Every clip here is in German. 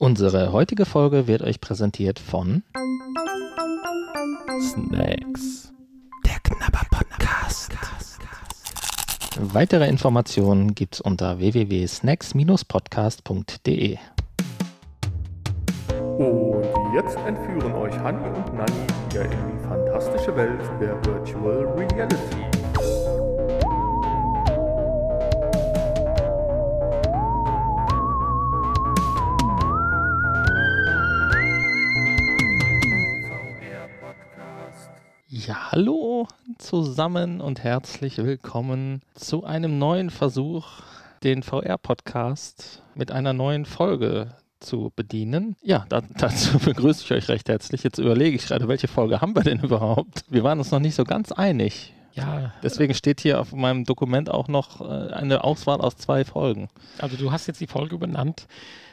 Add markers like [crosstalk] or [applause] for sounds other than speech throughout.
Unsere heutige Folge wird euch präsentiert von Snacks. Der Knabber Podcast. Weitere Informationen gibt's unter www.snacks-podcast.de. Und jetzt entführen euch Hanni und Nanni wieder in die fantastische Welt der Virtual Reality. Ja, hallo zusammen und herzlich willkommen zu einem neuen Versuch, den VR-Podcast mit einer neuen Folge zu bedienen. Ja, da, dazu [laughs] begrüße ich euch recht herzlich. Jetzt überlege ich gerade, welche Folge haben wir denn überhaupt? Wir waren uns noch nicht so ganz einig. Ja, Deswegen steht hier auf meinem Dokument auch noch äh, eine Auswahl aus zwei Folgen. also du hast jetzt die Folge benannt.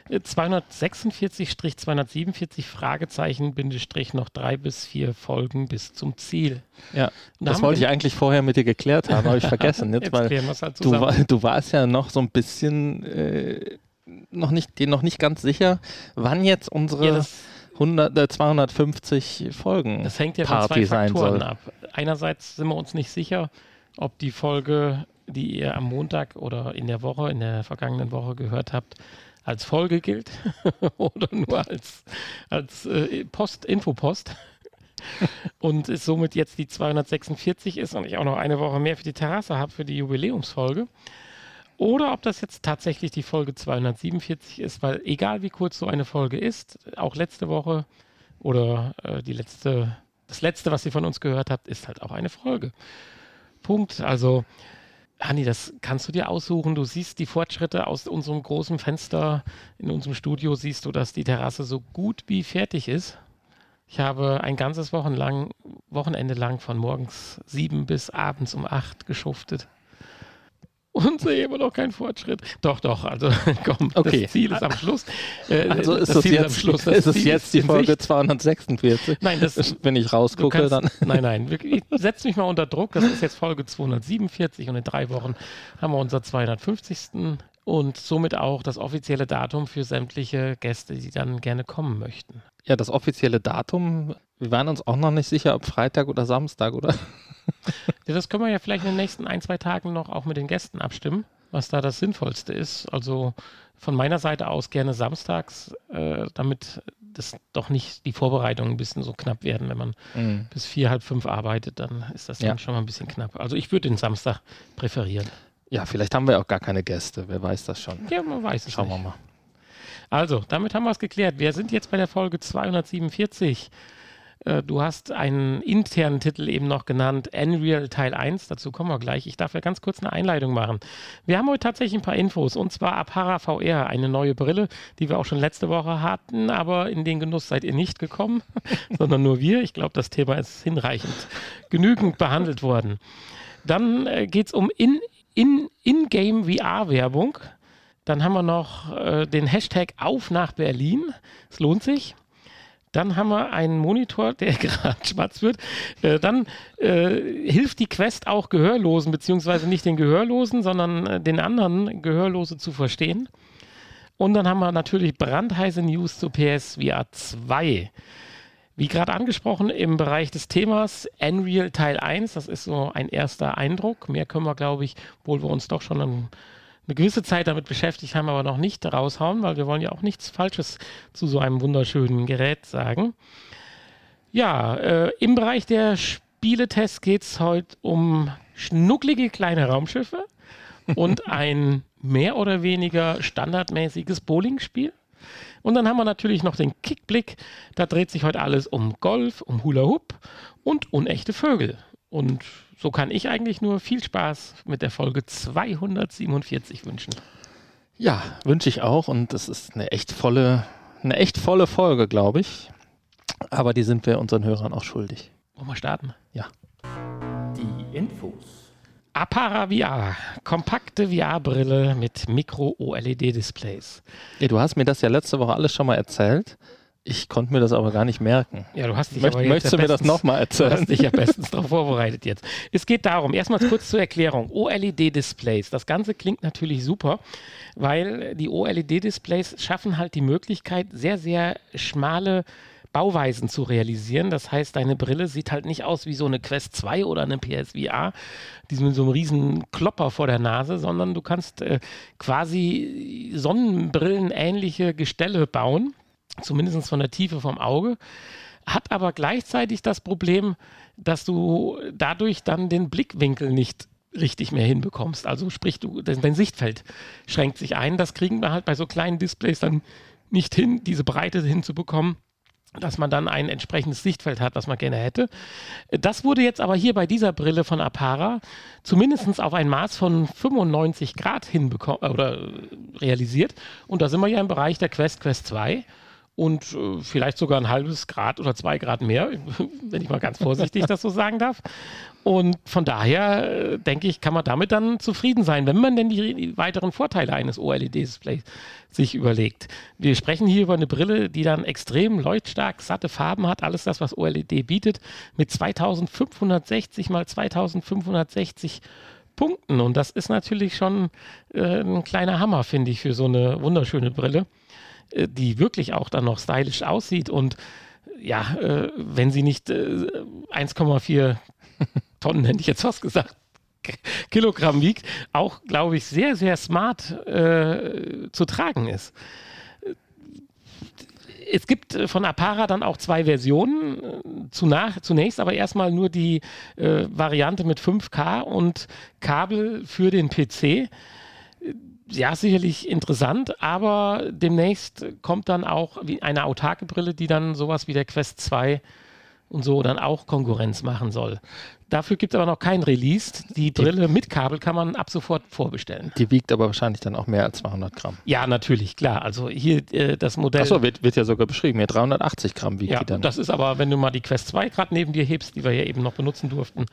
Äh, 246-247 Fragezeichen, Bindestrich noch drei bis vier Folgen bis zum Ziel. Ja, Da das wollte ich eigentlich vorher mit dir geklärt haben, habe ich vergessen. Jetzt, Jetzt weil halt du, war, du warst ja noch so ein bisschen äh, noch nicht, dir noch nicht ganz sicher, wann jetzt unsere Ja, 100, äh, 250 Folgen das hängt ja von Party zwei sein Faktoren ab. Einerseits sind wir uns nicht sicher, ob die Folge, die ihr am Montag oder in der Woche, in der vergangenen Woche gehört habt, als Folge gilt [laughs] oder nur als, als äh, Post, Infopost. und es somit jetzt die 246 ist und ich auch noch eine Woche mehr für die Terrasse habe für die Jubiläumsfolge. Oder ob das jetzt tatsächlich die Folge 247 ist, weil egal wie kurz so eine Folge ist, auch letzte Woche oder äh, die letzte, das letzte, was ihr von uns gehört habt, ist halt auch eine Folge. Punkt. Also, Hanni, das kannst du dir aussuchen. Du siehst die Fortschritte aus unserem großen Fenster in unserem Studio, siehst du, dass die Terrasse so gut wie fertig ist. Ich habe ein ganzes Wochenlang, Wochenende lang von morgens sieben bis abends um acht geschuftet. Und sehe immer noch keinen Fortschritt. Doch, doch, also [laughs] komm, Okay. das Ziel ist am Schluss. Äh, Also ist das es Ziel jetzt, am Schluss. Das ist es jetzt die Folge Sicht. 246? Nein, das, [laughs] Wenn ich rausgucke, kannst, dann. Nein, nein, wirklich, setz mich mal unter Druck. Das ist jetzt Folge 247 und in drei Wochen haben wir unser 250. und somit auch das offizielle Datum für sämtliche Gäste, die dann gerne kommen möchten. Ja, das offizielle Datum, wir waren uns auch noch nicht sicher, ob Freitag oder Samstag, oder? Das können wir ja vielleicht in den nächsten ein, zwei Tagen noch auch mit den Gästen abstimmen, was da das Sinnvollste ist. Also von meiner Seite aus gerne samstags, äh, damit das doch nicht die Vorbereitungen ein bisschen so knapp werden. Wenn man Mhm. bis vier, halb fünf arbeitet, dann ist das Ja. dann schon mal ein bisschen knapp. Also ich würde den Samstag präferieren. Ja, vielleicht haben wir auch gar keine Gäste, wer weiß das schon. Ja, man weiß es Schauen nicht. wir mal. Also, damit haben wir es geklärt. Wir sind jetzt bei der Folge 247. Äh, Du hast einen internen Titel eben noch genannt, Unreal Teil 1. Dazu kommen wir gleich. Ich darf ja ganz kurz eine Einleitung machen. Wir haben heute tatsächlich ein paar Infos und zwar Apara VR, eine neue Brille, die wir auch schon letzte Woche hatten, aber in den Genuss seid ihr nicht gekommen, [laughs] sondern nur wir. Ich glaube, das Thema ist hinreichend genügend behandelt worden. Dann äh, geht es um In- In- In-Game VR-Werbung. Dann haben wir noch äh, den Hashtag Auf nach Berlin. Es lohnt sich. Dann haben wir einen Monitor, der [laughs] gerade schwarz wird. Äh, dann äh, hilft die Quest auch Gehörlosen, beziehungsweise nicht den Gehörlosen, sondern äh, den anderen Gehörlose zu verstehen. Und dann haben wir natürlich brandheiße News zu PSVR 2. Wie gerade angesprochen, im Bereich des Themas Unreal Teil 1, das ist so ein erster Eindruck. Mehr können wir, glaube ich, obwohl wir uns doch schon ein, eine gewisse Zeit damit beschäftigt haben, aber noch nicht raushauen, weil wir wollen ja auch nichts Falsches zu so einem wunderschönen Gerät sagen. Ja, äh, im Bereich der Spieletests geht es heute um schnucklige kleine Raumschiffe [laughs] und ein mehr oder weniger standardmäßiges Bowlingspiel. Und dann haben wir natürlich noch den Kickblick. Da dreht sich heute alles um Golf, um Hula Hoop und unechte Vögel. Und so kann ich eigentlich nur viel Spaß mit der Folge 247 wünschen. Ja, wünsche ich auch und es ist eine echt volle, eine echt volle Folge, glaube ich. Aber die sind wir unseren Hörern auch schuldig. Wollen wir starten? Die Infos. Apara VR, kompakte VR-Brille mit Micro-OLED-Displays. Ja, du hast mir das ja letzte Woche alles schon mal erzählt. Ich konnte mir das aber gar nicht merken. Ja, du hast dich Möcht, möchtest du mir das nochmal Du erzählen? hast dich ja bestens darauf vorbereitet jetzt. Es geht darum, erstmal kurz zur Erklärung. OLED-Displays. Das Ganze klingt natürlich super, weil die OLED-Displays schaffen halt die Möglichkeit, sehr, sehr schmale Bauweisen zu realisieren. Das heißt, deine Brille sieht halt nicht aus wie so eine Quest 2 oder eine PSVR, die mit so einem riesen Klopper vor der Nase, sondern du kannst äh, quasi Sonnenbrillenähnliche Gestelle bauen, zumindest von der Tiefe vom Auge hat aber gleichzeitig das Problem, dass du dadurch dann den Blickwinkel nicht richtig mehr hinbekommst. Also sprich, du, dein Sichtfeld schränkt sich ein. Das kriegen wir halt bei so kleinen Displays dann nicht hin, diese Breite hinzubekommen dass man dann ein entsprechendes Sichtfeld hat, was man gerne hätte. Das wurde jetzt aber hier bei dieser Brille von Apara zumindest auf ein Maß von 95 Grad hinbekommen oder äh, realisiert. Und da sind wir ja im Bereich der Quest Quest 2 und äh, vielleicht sogar ein halbes Grad oder zwei Grad mehr, [laughs] wenn ich mal ganz vorsichtig das so sagen darf. Und von daher äh, denke ich, kann man damit dann zufrieden sein, wenn man denn die, die weiteren Vorteile eines OLED-Displays sich überlegt. Wir sprechen hier über eine Brille, die dann extrem leuchtstark satte Farben hat, alles das, was OLED bietet, mit 2560 mal 2560 Punkten. Und das ist natürlich schon äh, ein kleiner Hammer, finde ich, für so eine wunderschöne Brille die wirklich auch dann noch stylisch aussieht und ja, äh, wenn sie nicht äh, 1,4 [laughs] Tonnen, hätte ich jetzt fast gesagt, Kilogramm wiegt, auch, glaube ich, sehr, sehr smart äh, zu tragen ist. Es gibt äh, von Apara dann auch zwei Versionen. äh, Zunach, zunächst aber erstmal nur die äh, Variante mit 5K und Kabel für den PC ja, sicherlich interessant, aber demnächst kommt dann auch eine autarke Brille, die dann sowas wie der Quest 2 und so dann auch Konkurrenz machen soll. Dafür gibt es aber noch kein Release. Die Brille mit Kabel kann man ab sofort vorbestellen. Die wiegt aber wahrscheinlich dann auch mehr als 200 Gramm. Ja, natürlich, klar. Also hier äh, das Modell. Achso, wird, wird ja sogar beschrieben. Ja, 380 Gramm wiegt ja, die dann. das ist aber, wenn du mal die Quest 2 gerade neben dir hebst, die wir ja eben noch benutzen durften,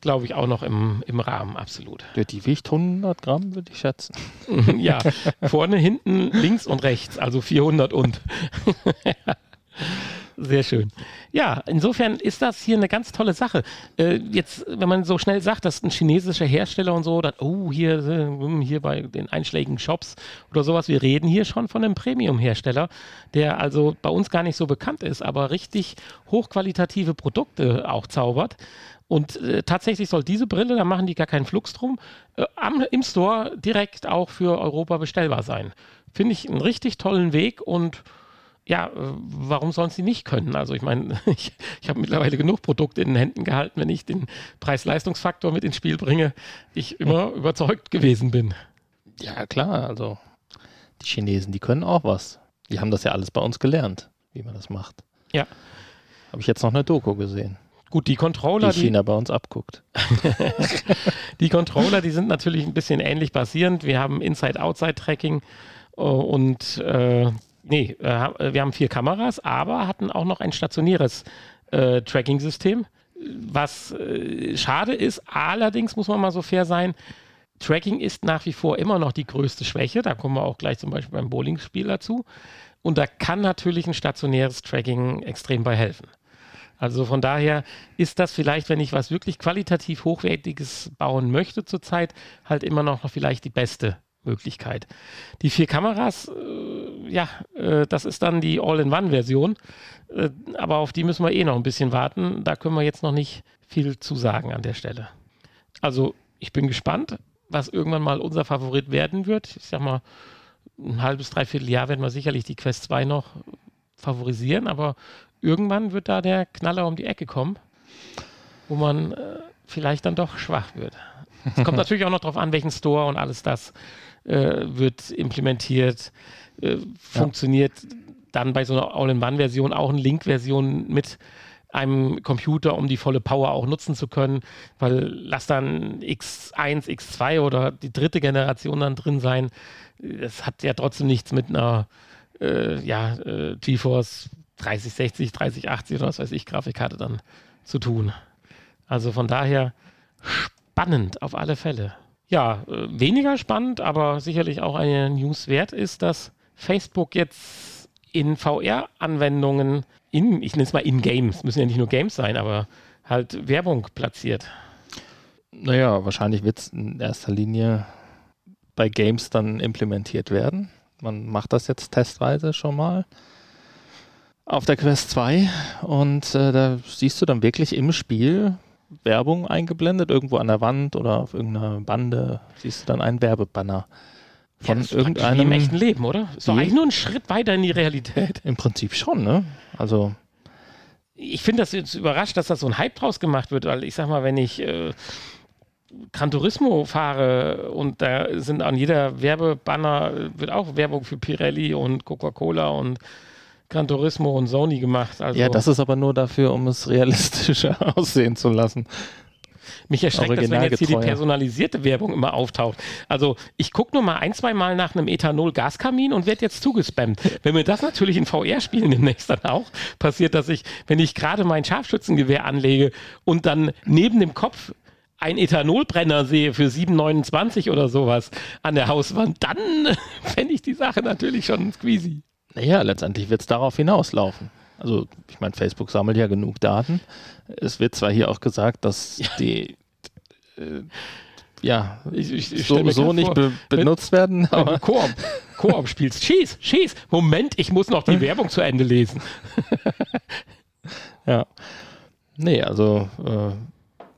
glaube ich auch noch im, im Rahmen, absolut. Ja, die wiegt 100 Gramm, würde ich schätzen. [laughs] ja, vorne, hinten, links und rechts, also 400 und. [laughs] Sehr schön. Ja, insofern ist das hier eine ganz tolle Sache. Äh, jetzt, wenn man so schnell sagt, das ist ein chinesischer Hersteller und so, dann, oh, hier, äh, hier bei den einschlägigen Shops oder sowas. Wir reden hier schon von einem Premium-Hersteller, der also bei uns gar nicht so bekannt ist, aber richtig hochqualitative Produkte auch zaubert. Und äh, tatsächlich soll diese Brille, da machen die gar keinen Flux drum, äh, am, im Store direkt auch für Europa bestellbar sein. Finde ich einen richtig tollen Weg und ja, äh, warum sollen sie nicht können? Also ich meine, [laughs] ich, ich habe mittlerweile genug Produkte in den Händen gehalten, wenn ich den Preis-Leistungsfaktor mit ins Spiel bringe, ich immer überzeugt gewesen bin. Ja, klar. Also, die Chinesen, die können auch was. Die haben das ja alles bei uns gelernt, wie man das macht. Ja. Habe ich jetzt noch eine Doku gesehen, Gut, die die Controller, die, China bei uns abguckt. [laughs] [laughs] die Controller, die sind natürlich ein bisschen ähnlich basierend. Wir haben Inside-Outside-Tracking äh, und äh, nee, äh, wir haben vier Kameras, aber hatten auch noch ein stationäres äh, Tracking-System, was äh, schade ist. Allerdings muss man mal so fair sein. Tracking ist nach wie vor immer noch die größte Schwäche. Da kommen wir auch gleich zum Beispiel beim Bowling-Spiel dazu. Und da kann natürlich ein stationäres Tracking extrem bei helfen. Also von daher ist das vielleicht, wenn ich was wirklich qualitativ Hochwertiges bauen möchte zurzeit, halt immer noch vielleicht die beste Möglichkeit. Die vier Kameras, äh, ja, äh, das ist dann die All-in-One-Version, äh, aber auf die müssen wir eh noch ein bisschen warten. Da können wir jetzt noch nicht viel zu sagen an der Stelle. Also ich bin gespannt, was irgendwann mal unser Favorit werden wird. Ich sag mal, ein halbes, dreiviertel Jahr werden wir sicherlich die Quest 2 noch favorisieren, aber irgendwann wird da der Knaller um die Ecke kommen, wo man äh, vielleicht dann doch schwach wird. Es kommt [laughs] natürlich auch noch darauf an, welchen Store und alles das äh, wird implementiert, äh, funktioniert dann bei so einer All-in-One-Version auch eine Link-Version mit einem Computer, um die volle Power auch nutzen zu können, weil lass dann X1, X2 oder die dritte Generation dann drin sein. Das hat ja trotzdem nichts mit einer äh, ja, äh, GeForce 3060, 3080 oder was weiß ich, Grafikkarte dann zu tun. Also von daher spannend auf alle Fälle. Ja, äh, weniger spannend, aber sicherlich auch eine News wert ist, dass Facebook jetzt in VR-Anwendungen, in, ich nenne es mal in Games, müssen ja nicht nur Games sein, aber halt Werbung platziert. Naja, wahrscheinlich wird es in erster Linie bei Games dann implementiert werden. Man macht das jetzt testweise schon mal auf der Quest 2 und äh, da siehst du dann wirklich im Spiel Werbung eingeblendet, irgendwo an der Wand oder auf irgendeiner Bande siehst du dann einen Werbebanner von ja, das ist irgendeinem. Wie im echten Leben, oder? Ist doch eigentlich nur ein Schritt weiter in die Realität. Im Prinzip schon, ne? Also Ich finde das jetzt überrascht, dass das so ein Hype draus gemacht wird, weil ich sag mal, wenn ich äh, Gran Turismo fahre und da sind an jeder Werbebanner wird auch Werbung für Pirelli und Coca-Cola und Gran Turismo und Sony gemacht. Also ja, das ist aber nur dafür, um es realistischer [laughs] aussehen zu lassen. mich erschreckt, dass wenn jetzt hier die personalisierte Werbung immer auftaucht. Also ich gucke nur mal ein, zwei Mal nach einem Ethanol-Gaskamin und werde jetzt zugespammt. Wenn mir das natürlich in VR-Spielen demnächst dann auch passiert, dass ich, wenn ich gerade mein Scharfschützengewehr anlege und dann neben dem Kopf ein Ethanolbrenner sehe für 7,29 oder sowas an der Hauswand, dann [laughs] fände ich die Sache natürlich schon squeezy. Naja, letztendlich wird es darauf hinauslaufen. Also, ich meine, Facebook sammelt ja genug Daten. Es wird zwar hier auch gesagt, dass die äh, ja, Ich, ich, ich so, so nicht be benutzt werden, Wenn du aber Koop, Koop spielst, schieß, schieß. Moment, ich muss noch die [laughs] Werbung zu Ende lesen. ja. Nee, also äh,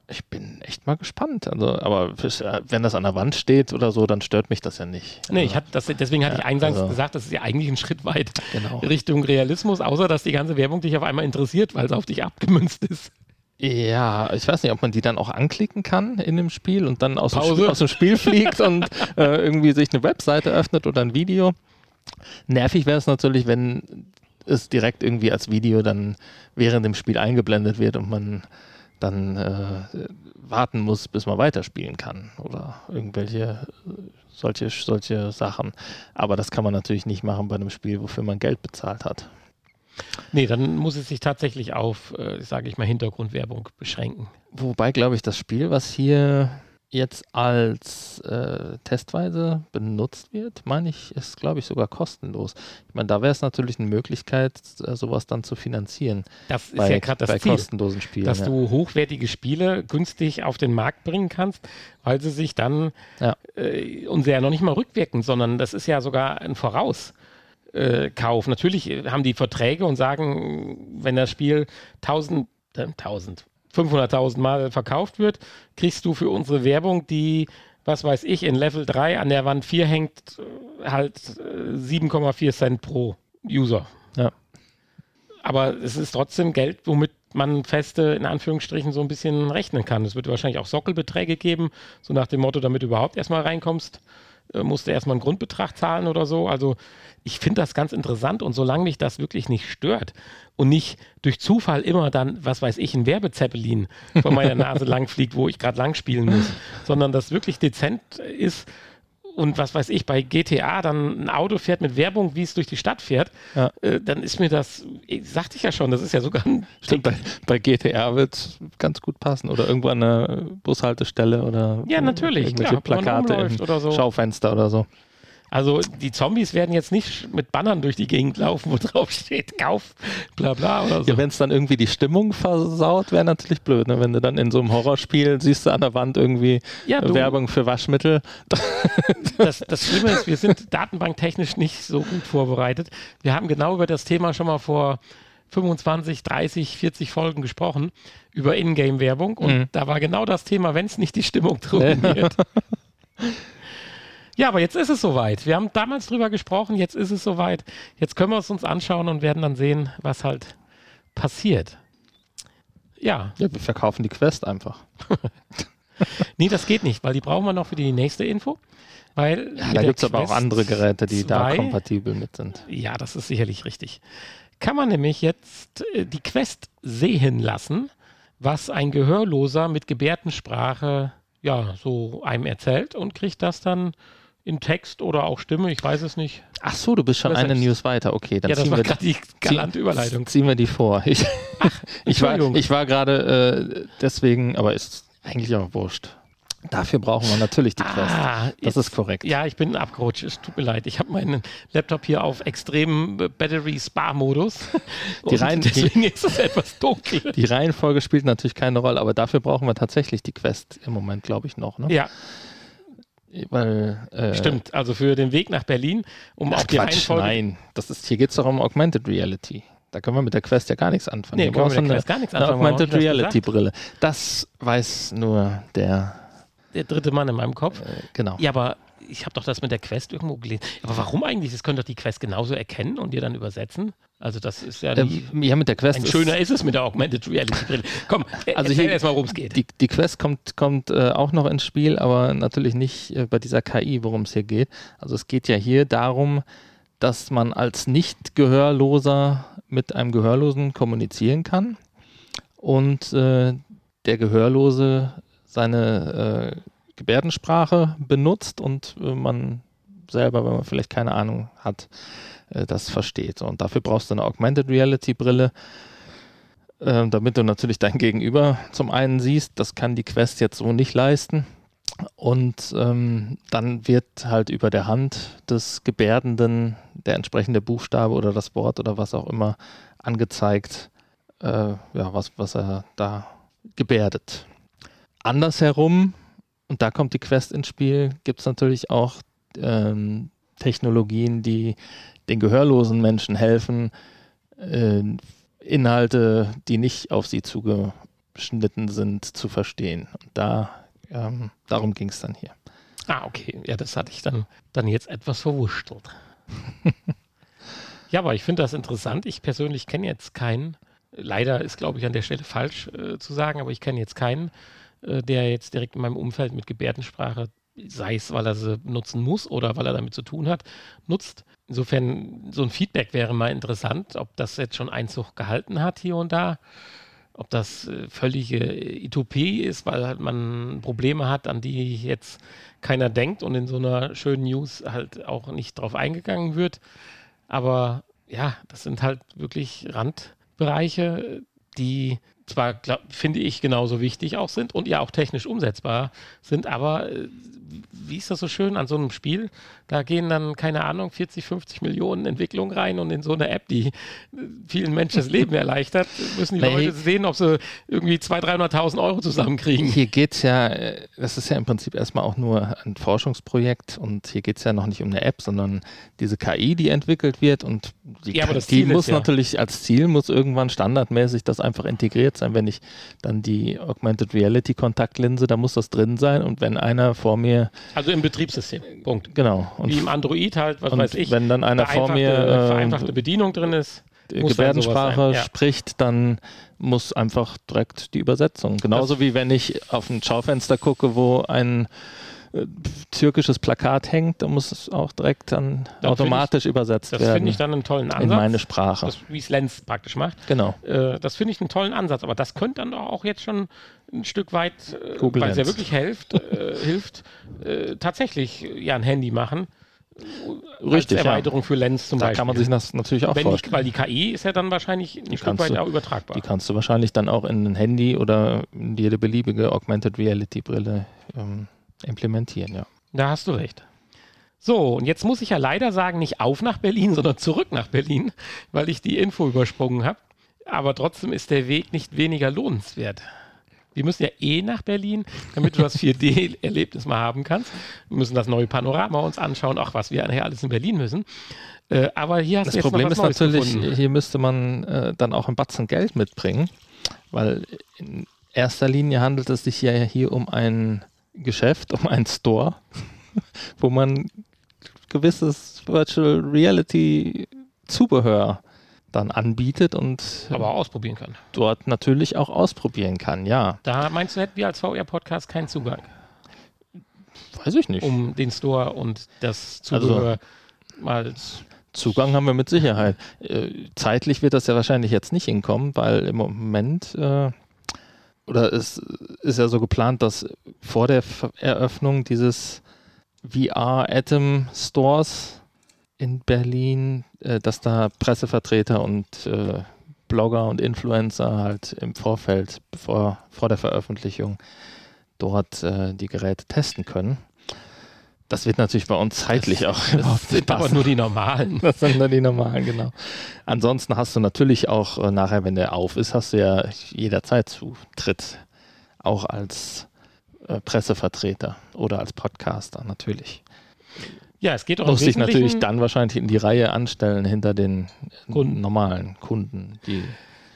ich bin echt mal gespannt. Also, aber äh, wenn das an der Wand steht oder so, dann stört mich das ja nicht. Nee, ich Also, hatte das, deswegen hatte Ja, ich eingangs also- gesagt, das ist ja eigentlich ein Schritt weit Genau. Richtung Realismus, außer dass die ganze Werbung dich auf einmal interessiert, weil es auf dich abgemünzt ist. Ja, ich weiß nicht, ob man die dann auch anklicken kann in dem Spiel und dann aus, dem. Spiel, aus dem Spiel fliegt und [laughs] äh, irgendwie sich eine Webseite öffnet oder ein Video. Nervig wäre es natürlich, wenn es direkt irgendwie als Video dann während dem Spiel eingeblendet wird und man dann äh, warten muss, bis man weiterspielen kann oder irgendwelche äh, solche, solche Sachen. Aber das kann man natürlich nicht machen bei einem Spiel, wofür man Geld bezahlt hat. Nee, dann muss es sich tatsächlich auf, äh, sage ich mal, Hintergrundwerbung beschränken. Wobei, glaube ich, das Spiel, was hier jetzt als äh, testweise benutzt wird, meine ich, ist, glaube ich, sogar kostenlos. Ich meine, da wäre es natürlich eine Möglichkeit, äh, sowas dann zu finanzieren Das ist bei, ja gerade bei das Ziel, kostenlosen Spielen. dass ja. du hochwertige Spiele günstig auf den Markt bringen kannst, weil sie sich dann, Ja. äh, und sie ja noch nicht mal rückwirken, sondern das ist ja sogar ein Voraus. äh, Kauf. Natürlich äh, haben die Verträge und sagen, wenn das Spiel 1000, äh, 1000, 500.000 Mal verkauft wird, kriegst du für unsere Werbung, die, was weiß ich, in Level 3 an der Wand 4 hängt, äh, halt äh, 7,4 Cent pro User. Ja. Aber es ist trotzdem Geld, womit man feste, in Anführungsstrichen, so ein bisschen rechnen kann. Es wird wahrscheinlich auch Sockelbeträge geben, so nach dem Motto, damit du überhaupt erstmal reinkommst, äh, musst du erstmal einen Grundbetrag zahlen oder so. Also ich finde das ganz interessant und solange mich das wirklich nicht stört und nicht durch Zufall immer dann, was weiß ich, ein Werbezeppelin vor meiner Nase [laughs] lang fliegt, wo ich gerade lang spielen muss, sondern das wirklich dezent ist und was weiß ich, bei GTA dann ein Auto fährt mit Werbung, wie es durch die Stadt fährt, Ja. äh, dann ist mir das, eh, sagte ich ja schon, das ist ja sogar ein [laughs] Stimmt, bei, bei GTR wird es ganz gut passen oder irgendwo an einer Bushaltestelle oder Ja, natürlich, irgendwelche klar, Plakate im oder so. Schaufenster oder so. Also die Zombies werden jetzt nicht mit Bannern durch die Gegend laufen, wo drauf steht, Kauf, bla bla oder so. Ja, wenn es dann irgendwie die Stimmung versaut, wäre natürlich blöd, ne? wenn du dann in so einem Horrorspiel siehst du an der Wand irgendwie Ja, du- Werbung für Waschmittel. das, das Schlimme ist, wir sind datenbanktechnisch nicht so gut vorbereitet. Wir haben genau über das Thema schon mal vor 25, 30, 40 Folgen gesprochen, über Ingame-Werbung. Und Mhm. da war genau das Thema, wenn es nicht die Stimmung [laughs] ruiniert. [laughs] ja, aber jetzt ist es soweit. Wir haben damals drüber gesprochen, jetzt ist es soweit. Jetzt können wir es uns anschauen und werden dann sehen, was halt passiert. Ja, Ja, wir verkaufen die Quest einfach. [laughs] nee, das geht nicht, weil die brauchen wir noch für die nächste Info. Weil Ja, da gibt es aber auch andere Geräte, die da 2 kompatibel mit sind. Ja, das ist sicherlich richtig. Kann man nämlich jetzt äh, die Quest sehen lassen, was ein Gehörloser mit Gebärdensprache ja so einem erzählt und kriegt das dann in Text oder auch Stimme, ich weiß es nicht. Ach so, du bist schon eine News weiter. Okay, dann ja, das ziehen war wir die [laughs] galante Überleitung. Ziehen wir die vor. Ich, [laughs] ich war, ich war gerade äh, deswegen, aber ist eigentlich auch wurscht. Dafür brauchen wir natürlich die Quest. Ah, das ist korrekt. Ja, ich bin abgerutscht. Es tut mir leid. Ich habe meinen Laptop hier auf extremen Battery-Spar-Modus. Die Und rein- deswegen ist es etwas dunkel. [laughs] Die Reihenfolge spielt natürlich keine Rolle, aber dafür brauchen wir tatsächlich die Quest im Moment, glaube ich, noch. Ne? Ja, Weil, äh, stimmt. Also für den Weg nach Berlin, um auch die Quatsch, Reihenfolge. nein. Das ist, hier geht es doch um Augmented Reality. Da können wir mit der Quest ja gar nichts anfangen. Nee, wir mit der eine, gar nichts anfangen. Augmented Reality Brille. Das weiß nur der, Der dritte Mann in meinem Kopf. äh, genau. Ja, aber ich habe doch das mit der Quest irgendwo gelesen. Aber warum eigentlich? Das könnte doch die Quest genauso erkennen und dir dann übersetzen. Also das ist ja Ähm, ja, mit der Quest ein ist- schöner ist es mit der Augmented Reality Brille. Komm, Also also hier- erzähl erst mal, worum es geht. Die, die Quest kommt, kommt äh, auch noch ins Spiel, aber natürlich nicht äh, bei dieser KI, worum es hier geht. Also es geht ja hier darum, dass man als Nicht-Gehörloser mit einem Gehörlosen kommunizieren kann und äh, der Gehörlose seine äh, Gebärdensprache benutzt und äh, man selber, wenn man vielleicht keine Ahnung hat, äh, das versteht. Und dafür brauchst du eine Augmented Reality Brille, ähm, damit du natürlich dein Gegenüber zum einen siehst. Das kann die Quest jetzt so nicht leisten. Und ähm, dann wird halt über der Hand des Gebärdenden der entsprechende Buchstabe oder das Wort oder was auch immer angezeigt, äh, ja, was, was er da gebärdet. Andersherum, und da kommt die Quest ins Spiel, gibt es natürlich auch ähm, Technologien, die den gehörlosen Menschen helfen, äh, Inhalte, die nicht auf sie zugeschnitten sind, zu verstehen. Und da, ähm, darum ging es dann hier. Ah, okay. Ja, das hatte ich dann, dann jetzt etwas verwurschtelt. [laughs] ja, aber ich finde das interessant. Ich persönlich kenne jetzt keinen, leider ist, glaube ich, an der Stelle falsch äh, zu sagen, aber ich kenne jetzt keinen, äh, der jetzt direkt in meinem Umfeld mit Gebärdensprache, sei es, weil er sie nutzen muss oder weil er damit zu tun hat, nutzt. Insofern, so ein Feedback wäre mal interessant, ob das jetzt schon Einzug gehalten hat hier und da ob das äh, völlige Utopie ist, weil halt man Probleme hat, an die jetzt keiner denkt und in so einer schönen News halt auch nicht drauf eingegangen wird. Aber ja, das sind halt wirklich Randbereiche, die zwar, finde ich, genauso wichtig auch sind und ja auch technisch umsetzbar sind, aber äh, wie ist das so schön an so einem Spiel? Da gehen dann, keine Ahnung, 40, 50 Millionen Entwicklungen rein und in so eine App, die äh, vielen Menschen das Leben erleichtert, müssen die. Leute sehen, ob sie irgendwie 200.000, 300.000 Euro zusammenkriegen. Hier geht es ja, äh, das ist ja im Prinzip erstmal auch nur ein Forschungsprojekt und hier geht es ja noch nicht um eine App, sondern diese KI, die entwickelt wird und die, Ja, ist muss ja- natürlich als Ziel, muss irgendwann standardmäßig das einfach integriert sein. Wenn ich dann die Augmented Reality Kontaktlinse, da muss das drin sein und wenn einer vor mir, Also im Betriebssystem. Punkt. genau, und, Wie im Android halt, was und weiß ich, wenn dann einer vor mir vereinfachte äh, Bedienung drin ist. Gebärdensprache ja. spricht, dann muss einfach direkt die Übersetzung. Genauso wie wenn ich auf ein Schaufenster gucke, wo ein äh, türkisches Plakat hängt, dann muss es auch direkt dann, Dann automatisch übersetzt Das werden finde ich dann einen tollen in Ansatz. meine Sprache. das, wie es Lenz praktisch macht. genau. Äh, das finde ich einen tollen Ansatz, aber das könnte dann doch auch jetzt schon ein Stück weit, äh, weil es ja wirklich hilft, äh, [laughs] hilft äh, tatsächlich äh, ja ein Handy machen. Richtig, als ja. Erweiterung für Lens zum Da Beispiel. kann man sich das natürlich auch Wenn vorstellen. weil die KI ist ja dann wahrscheinlich ein Stück weit du- auch übertragbar. Die kannst du wahrscheinlich dann auch in ein Handy oder in jede beliebige Augmented Reality Brille ähm, implementieren, ja. Da hast du recht. So, und jetzt muss ich ja leider sagen, nicht auf nach Berlin, [laughs] sondern zurück nach Berlin, weil ich die Info übersprungen habe. Aber trotzdem ist der Weg nicht weniger lohnenswert. Wir müssen ja eh nach Berlin, damit du das 4D-Erlebnis [laughs] mal haben kannst. Wir müssen das neue Panorama uns anschauen, auch was wir nachher alles in Berlin müssen. Äh, aber hier hast Das du jetzt Problem noch was ist Neues natürlich, gefunden. hier müsste man äh, dann auch ein Batzen Geld mitbringen, weil in erster Linie handelt es sich ja hier um ein Geschäft, um einen Store, [laughs] wo man gewisses Virtual Reality Zubehör dann anbietet und aber auch ausprobieren kann. dort natürlich auch ausprobieren kann. Ja, Da meinst du, hätten wir als VR-Podcast keinen Zugang, weiß ich nicht. um den Store und das Also- Zubehör mal Zugang haben wir mit Sicherheit. Äh, zeitlich wird das ja wahrscheinlich jetzt nicht hinkommen, weil im Moment äh, oder es ist ja so geplant, dass vor der Eröffnung dieses VR Atom Stores in Berlin, äh, dass da Pressevertreter und äh, Blogger und Influencer halt im Vorfeld, bevor vor der Veröffentlichung, dort äh, die Geräte testen können. Das wird natürlich bei uns zeitlich auch. [laughs] Das [laughs] sind aber nur die normalen. Das sind nur die normalen, genau. [laughs] Ansonsten hast du natürlich auch äh, nachher, wenn der auf ist, hast du ja jederzeit Zutritt. Auch als äh, Pressevertreter oder als Podcaster natürlich. Ja, es geht auch Muss dich natürlich dann wahrscheinlich in die Reihe anstellen hinter den Kunden. normalen Kunden, die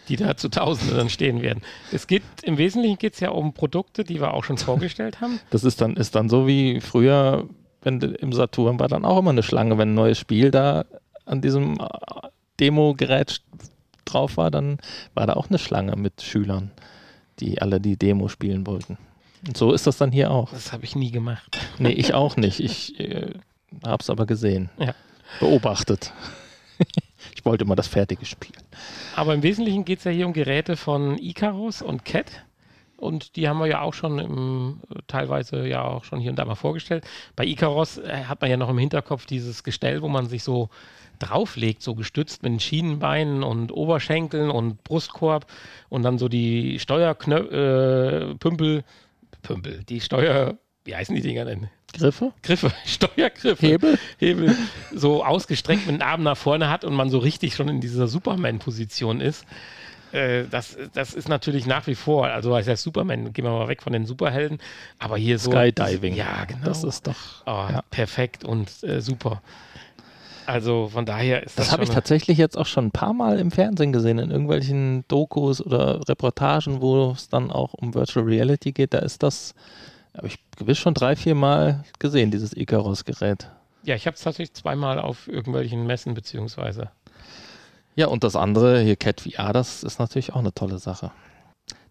die da zu Tausenden stehen werden. Es geht im Wesentlichen geht es ja um Produkte, die wir auch schon vorgestellt haben. Das ist dann, ist dann so wie früher, wenn im Saturn war dann auch immer eine Schlange, wenn ein neues Spiel da an diesem äh, Demo-Gerät drauf war, dann war da auch eine Schlange mit Schülern, die alle die Demo spielen wollten. Und so ist das dann hier auch. Das habe ich nie gemacht. [laughs] Nee, ich auch nicht. Ich äh, habe es aber gesehen. Ja. Beobachtet. [laughs] ich wollte immer das fertige Spiel. Aber im Wesentlichen geht es ja hier um Geräte von Icarus und Cat. Und die haben wir ja auch schon im, teilweise ja auch schon hier und da mal vorgestellt. Bei Icaros äh, hat man ja noch im Hinterkopf dieses Gestell, wo man sich so drauflegt, so gestützt mit den Schienenbeinen und Oberschenkeln und Brustkorb und dann so die Steuerknöpfe, äh, Pümpel, Pümpel, die Steuer, wie heißen die Dinger denn? Griffe? Griffe, [laughs] Steuergriffe. Hebel? Hebel so ausgestreckt mit den Armen nach vorne hat und man so richtig schon in dieser Superman-Position ist. Äh, das, das ist natürlich nach wie vor, also was heißt Superman, gehen wir mal weg von den Superhelden, aber hier so. Skydiving. Ja, genau. Das ist doch. oh, ja. perfekt und äh, super. Also von daher ist das. Das habe ich tatsächlich jetzt auch schon ein paar Mal im Fernsehen gesehen, in irgendwelchen Dokus oder Reportagen, wo es dann auch um Virtual Reality geht. Da ist das, habe ich gewiss schon drei, vier Mal gesehen, dieses Icarus-Gerät. Ja, ich habe es tatsächlich zweimal auf irgendwelchen Messen beziehungsweise. Ja, und das andere, hier Cat VR, das ist natürlich auch eine tolle Sache.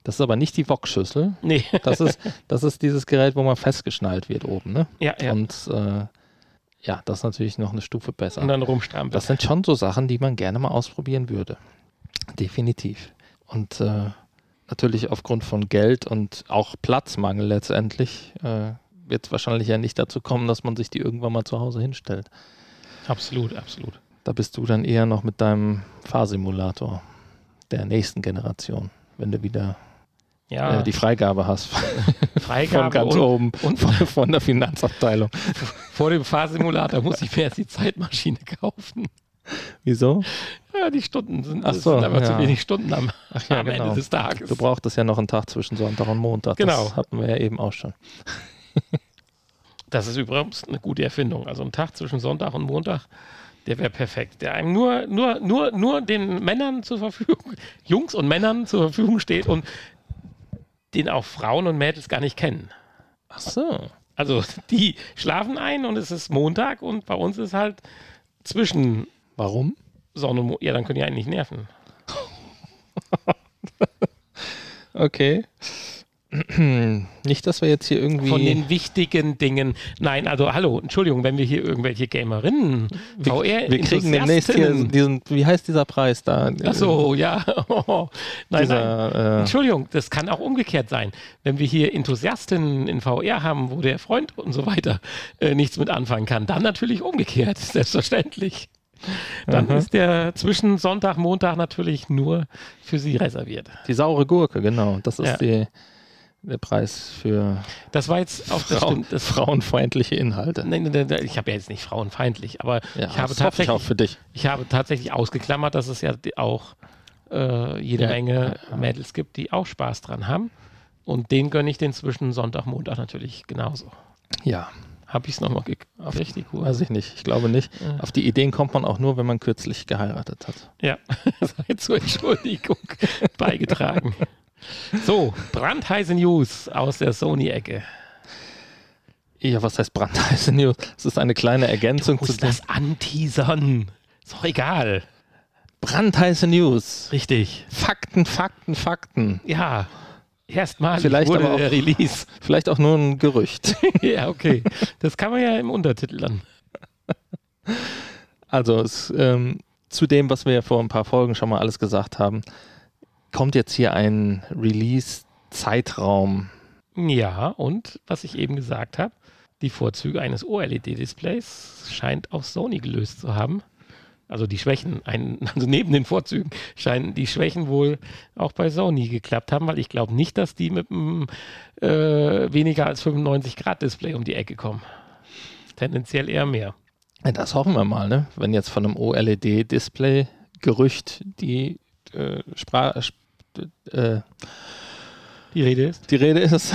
Das ist aber nicht die Wok-Schüssel. Nee, [laughs] Das ist, das ist dieses Gerät, wo man festgeschnallt wird oben. Ne? ja, ja. Und, Und äh, ja, das ist natürlich noch eine Stufe besser. dann rumstrampeln. Das sind schon so Sachen, die man gerne mal ausprobieren würde. Definitiv. Und äh, natürlich aufgrund von Geld und auch Platzmangel letztendlich äh, wird es wahrscheinlich ja nicht dazu kommen, dass man sich die irgendwann mal zu Hause hinstellt. Absolut, absolut. Da bist du dann eher noch mit deinem Fahrsimulator der nächsten Generation, wenn du wieder Ja, äh, die Freigabe hast [laughs] von Freigabe ganz und, oben, und- von, von der Finanzabteilung. vor dem Fahrsimulator muss ich mir erst die Zeitmaschine kaufen. Wieso? Ja, die Stunden sind, Ach so, sind aber zu ja. wenig Stunden am, ja, am genau. Ende des Tages. Du brauchtest ja noch einen Tag zwischen Sonntag und Montag. Genau. Das hatten wir ja eben auch schon. Das ist übrigens eine gute Erfindung. Also ein Tag zwischen Sonntag und Montag, der wäre perfekt. Der einem nur, nur, nur, nur den Männern zur Verfügung, [laughs] Jungs und Männern zur Verfügung steht und den auch Frauen und Mädels gar nicht kennen. Ach so. Also [laughs] die schlafen ein und es ist Montag und bei uns ist halt zwischen Warum? Sonne und Mond. Ja, dann können die einen nicht nerven. [laughs] Okay. Nicht, dass wir jetzt hier irgendwie. Von den wichtigen Dingen. Nein, also hallo, Entschuldigung, wenn wir hier irgendwelche Gamerinnen, VR wir kriegen demnächst hier diesen, wie heißt dieser Preis da? Ach so, ja. [laughs] nein, nein. dieser, Äh, Entschuldigung, das kann auch umgekehrt sein. Wenn wir hier Enthusiastinnen in VR haben, wo der Freund und so weiter äh, nichts mit anfangen kann, dann natürlich umgekehrt, [laughs] selbstverständlich. Dann Aha. ist der zwischen Sonntag, Montag natürlich nur für sie reserviert. die saure Gurke, genau. Das ist Ja. die, der Preis für Das war jetzt auch das Frauen, stimmt, das frauenfeindliche Inhalte. Nein, nein, nein, ich habe ja jetzt nicht frauenfeindlich, aber Ja, ich, habe das hoffe ich auch tatsächlich, für dich. ich habe tatsächlich ausgeklammert, dass es ja auch äh, jede Ja, Menge ja. Mädels gibt, die auch Spaß dran haben. Und denen gönne ich den zwischen Sonntag, Montag natürlich genauso. Ja, Habe ich es nochmal gekriegt? Richtig cool. weiß ich nicht. Ich glaube nicht. Ja. Auf die Ideen kommt man auch nur, wenn man kürzlich geheiratet hat. Ja, [laughs] sei zur Entschuldigung beigetragen. [laughs] So, brandheiße News aus der Sony-Ecke. Ja, was heißt brandheiße News? Es ist eine kleine Du Ergänzung zu musst den das anteasern. Ist doch egal. brandheiße News. Richtig. Fakten, Fakten, Fakten. Ja. Erstmal Vielleicht wurde aber auch- der Release. [laughs] Vielleicht auch nur ein Gerücht. [laughs] ja, okay. Das kann man ja im Untertitel dann. Also es, ähm, zu dem, was wir ja vor ein paar Folgen schon mal alles gesagt haben, kommt jetzt hier ein Release-Zeitraum. Ja, und was ich eben gesagt habe, die Vorzüge eines OLED-Displays scheint auch Sony gelöst zu haben. Also die Schwächen, ein, [laughs] also neben den Vorzügen scheinen die Schwächen wohl auch bei Sony geklappt haben, weil ich glaube nicht, dass die mit einem äh, weniger als 95 Grad Display um die Ecke kommen. Tendenziell eher mehr. Ja, das hoffen wir mal, ne? Wenn jetzt von einem OLED-Display Gerücht die äh, Sprache äh, die Rede ist. Die Rede ist.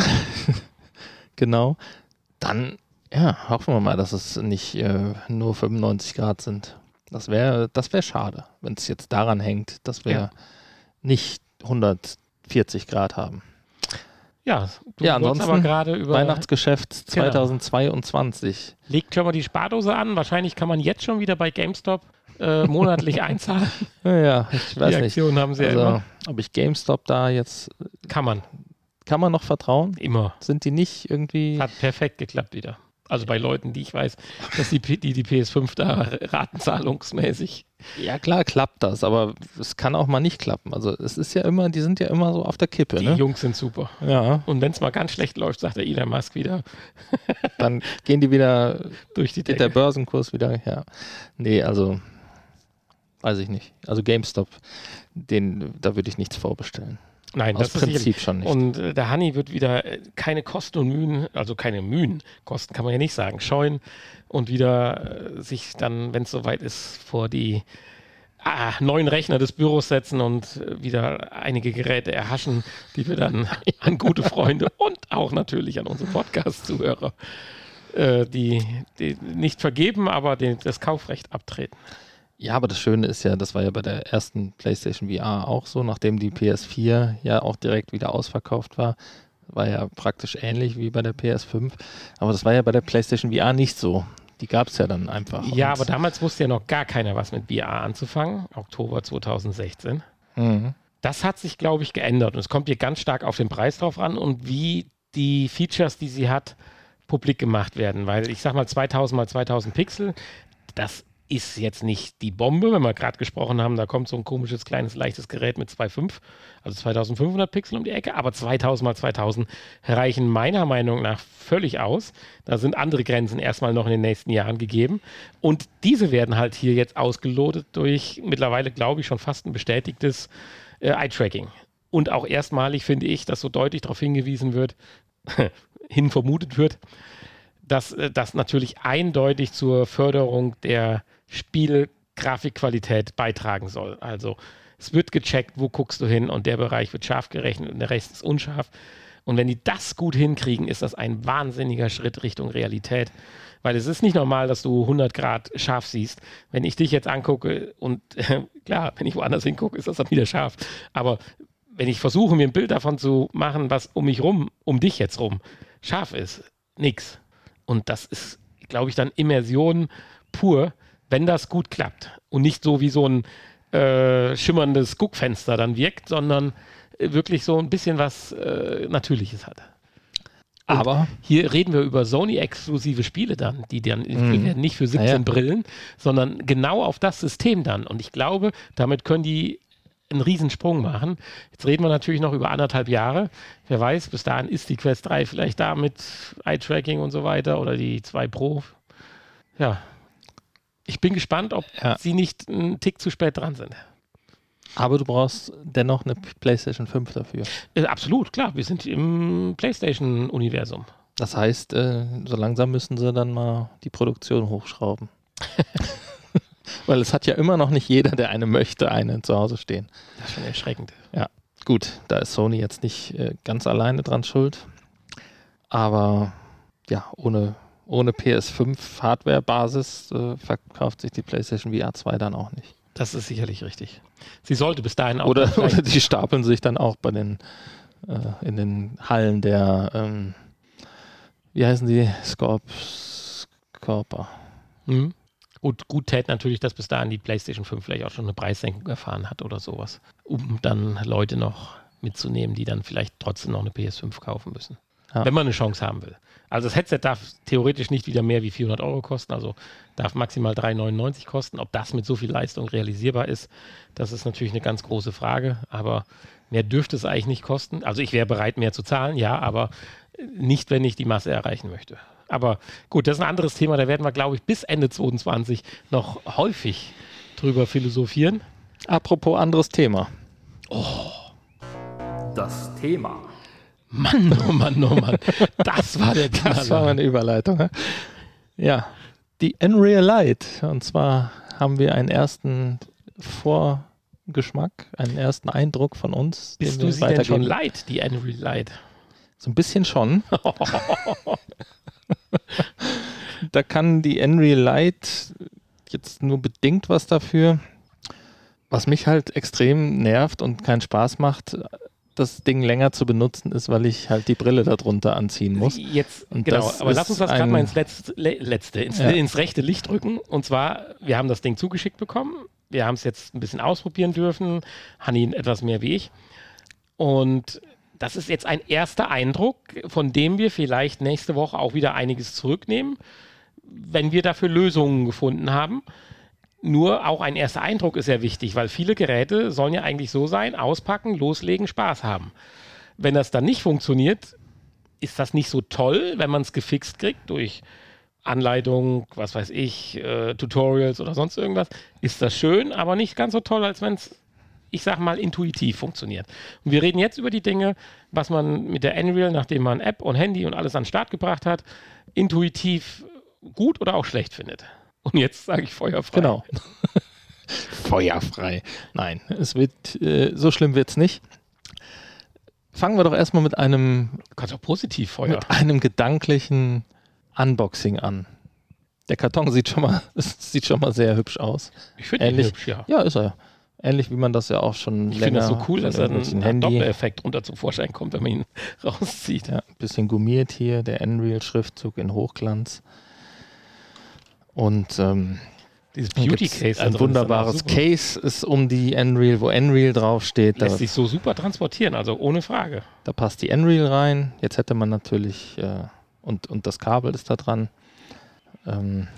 [laughs] genau. Dann, ja, hoffen wir mal, dass es nicht äh, nur 95 Grad sind. Das wäre das wär schade, wenn es jetzt daran hängt, dass wir ja. nicht 140 Grad haben. Ja, du ja ansonsten aber gerade über Weihnachtsgeschäft 2022. Genau. Legt schon mal die Spardose an. Wahrscheinlich kann man jetzt schon wieder bei GameStop äh, monatlich [laughs] einzahlen. Ja, ich weiß die Aktion nicht. haben sie also, ja Ob ich GameStop da jetzt. Kann man. Kann man noch vertrauen? Immer. Sind die nicht irgendwie. Hat perfekt geklappt wieder. Also bei Leuten, die ich weiß, dass die, die, die PS5 da ratenzahlungsmäßig. Ja, klar klappt das, aber es kann auch mal nicht klappen. Also es ist ja immer, die sind ja immer so auf der Kippe. Die ne? Jungs sind super. Ja. Und wenn es mal ganz schlecht läuft, sagt der Elon Musk wieder. Dann gehen die wieder [laughs] durch die Decke. der Börsenkurs wieder. Ja. Nee, also weiß ich nicht. Also GameStop, den, da würde ich nichts vorbestellen. Nein, Aus das Prinzip schon nicht. Und äh, der Honey wird wieder äh, keine Kosten und Mühen, also keine Mühen, Kosten kann man ja nicht sagen, scheuen und wieder äh, sich dann, wenn es soweit ist, vor die ah, neuen Rechner des Büros setzen und wieder einige Geräte erhaschen, die wir dann [laughs] an gute Freunde und auch natürlich an unsere Podcast-Zuhörer, die, die nicht vergeben, aber den, das Kaufrecht abtreten. Ja, aber das Schöne ist ja, das war ja bei der ersten PlayStation VR auch so, nachdem die PS4 ja auch direkt wieder ausverkauft war, war ja praktisch ähnlich wie bei der PS5. Aber das war ja bei der PlayStation VR nicht so. Die gab es ja dann einfach. Ja, aber damals wusste ja noch gar keiner was mit VR anzufangen. Oktober 2016. Mhm. Das hat sich, glaube ich, geändert. Und es kommt hier ganz stark auf den Preis drauf an und wie die Features, die sie hat, publik gemacht werden. Weil ich sag mal 2000 mal 2000 Pixel, das ist jetzt nicht die Bombe, wenn wir gerade gesprochen haben, da kommt so ein komisches, kleines, leichtes Gerät mit 2,5, also 2500 Pixel um die Ecke, aber 2000 mal 2000 reichen meiner Meinung nach völlig aus. Da sind andere Grenzen erstmal noch in den nächsten Jahren gegeben und diese werden halt hier jetzt ausgelotet durch mittlerweile, glaube ich, schon fast ein bestätigtes äh, Eye-Tracking. Und auch erstmalig finde ich, dass so deutlich darauf hingewiesen wird, [laughs] hin vermutet wird, dass äh, das natürlich eindeutig zur Förderung der Spielgrafikqualität beitragen soll. Also es wird gecheckt, wo guckst du hin und der Bereich wird scharf gerechnet und der Rest ist unscharf. Und wenn die das gut hinkriegen, ist das ein wahnsinniger Schritt Richtung Realität. Weil es ist nicht normal, dass du 100 Grad scharf siehst. Wenn ich dich jetzt angucke und äh, [laughs] klar, wenn ich woanders hingucke, ist das dann wieder scharf. Aber wenn ich versuche, mir ein Bild davon zu machen, was um mich rum, um dich jetzt rum, scharf ist, nix. Und das ist, glaube ich, dann Immersion pur, wenn das gut klappt und nicht so wie so ein äh, schimmerndes Guckfenster dann wirkt, sondern wirklich so ein bisschen was äh, Natürliches hat. Und Aber hier reden wir über Sony-exklusive Spiele dann, die dann werden nicht für 17 ja, ja. Brillen, sondern genau auf das System dann. Und ich glaube, damit können die einen Riesensprung machen. Jetzt reden wir natürlich noch über anderthalb Jahre. Wer weiß, bis dahin ist die Quest 3 vielleicht da mit Eye-Tracking und so weiter oder die 2 Pro. Ja, ich bin gespannt, ob ja. sie nicht einen Tick zu spät dran sind. Aber du brauchst dennoch eine PlayStation 5 dafür. Äh, absolut, klar. Wir sind im PlayStation-Universum. Das heißt, äh, so langsam müssen sie dann mal die Produktion hochschrauben. [laughs] Weil es hat ja immer noch nicht jeder, der eine möchte, eine zu Hause stehen. Das ist schon erschreckend. Ja, gut, da ist Sony jetzt nicht äh, ganz alleine dran schuld. Aber ja, ohne ohne PS5 Hardware-Basis äh, verkauft sich die PlayStation VR 2 dann auch nicht. Das ist sicherlich richtig. Sie sollte bis dahin auch. Oder, oder die stapeln sich dann auch bei den äh, in den Hallen der ähm, wie heißen die? Scorps Scorper. Mhm. Gut, gut tät natürlich, dass bis dahin die PlayStation 5 vielleicht auch schon eine Preissenkung erfahren hat oder sowas, um dann Leute noch mitzunehmen, die dann vielleicht trotzdem noch eine PS5 kaufen müssen. Ja. Wenn man eine Chance haben will. Also das Headset darf theoretisch nicht wieder mehr wie 400 Euro kosten, also darf maximal 3,99 kosten. Ob das mit so viel Leistung realisierbar ist, das ist natürlich eine ganz große Frage, aber mehr dürfte es eigentlich nicht kosten. Also ich wäre bereit, mehr zu zahlen, ja, aber nicht, wenn ich die Masse erreichen möchte. Aber gut, das ist ein anderes Thema, da werden wir, glaube ich, bis Ende 2022 noch häufig drüber philosophieren. Apropos anderes Thema. Das Thema. Mann, oh Mann, oh Mann. Das war der Das war Knaller. meine Überleitung. ne? Ja, die Unreal Light. Und zwar haben wir einen ersten Vorgeschmack, einen ersten Eindruck von uns. den Bist du sie denn schon leid, die Unreal Light? So ein bisschen schon. [laughs] da kann die Unreal Light jetzt nur bedingt was dafür. Was mich halt extrem nervt und keinen Spaß macht, das Ding länger zu benutzen, ist, weil ich halt die Brille darunter anziehen muss. Jetzt, Und genau, aber lass uns das gerade mal ins letzte, le- letzte ins, Ja. ins rechte Licht rücken. Und zwar, wir haben das Ding zugeschickt bekommen. Wir haben es jetzt ein bisschen ausprobieren dürfen. Hanni etwas mehr wie ich. Und das ist jetzt ein erster Eindruck, von dem wir vielleicht nächste Woche auch wieder einiges zurücknehmen, wenn wir dafür Lösungen gefunden haben. Nur auch ein erster Eindruck ist sehr wichtig, weil viele Geräte sollen ja eigentlich so sein, auspacken, loslegen, Spaß haben. Wenn das dann nicht funktioniert, ist das nicht so toll, wenn man es gefixt kriegt durch Anleitung, was weiß ich, äh, Tutorials oder sonst irgendwas. Ist das schön, aber nicht ganz so toll, als wenn es, ich sag mal, intuitiv funktioniert. Und wir reden jetzt über die Dinge, was man mit der Unreal, nachdem man App und Handy und alles an den Start gebracht hat, intuitiv gut oder auch schlecht findet. Und jetzt sage ich feuerfrei. Genau. [laughs] Feuerfrei. Nein, es wird, äh, so schlimm wird es nicht. Fangen wir doch erstmal mit einem, Du kannst auch positiv Feuer. mit einem gedanklichen Unboxing an. Der Karton sieht schon mal, [laughs] sieht schon mal sehr hübsch aus. Ich finde ihn hübsch, ja. ja, ist er. Ähnlich wie man das ja auch schon Ich länger finde das so cool, dass da ein, Doppeleffekt runter zum Vorschein kommt, wenn man ihn [laughs] rauszieht. ja, ein bisschen gummiert hier, der Unreal-Schriftzug in Hochglanz. Und ähm, Dieses Beauty Case. ein also das wunderbares. Case ist um die Unreal, wo Unreal draufsteht. Da, Lässt sich so super transportieren, also ohne Frage. da passt die Unreal rein. Jetzt hätte man natürlich, äh, und, und das Kabel ist da dran. Ähm,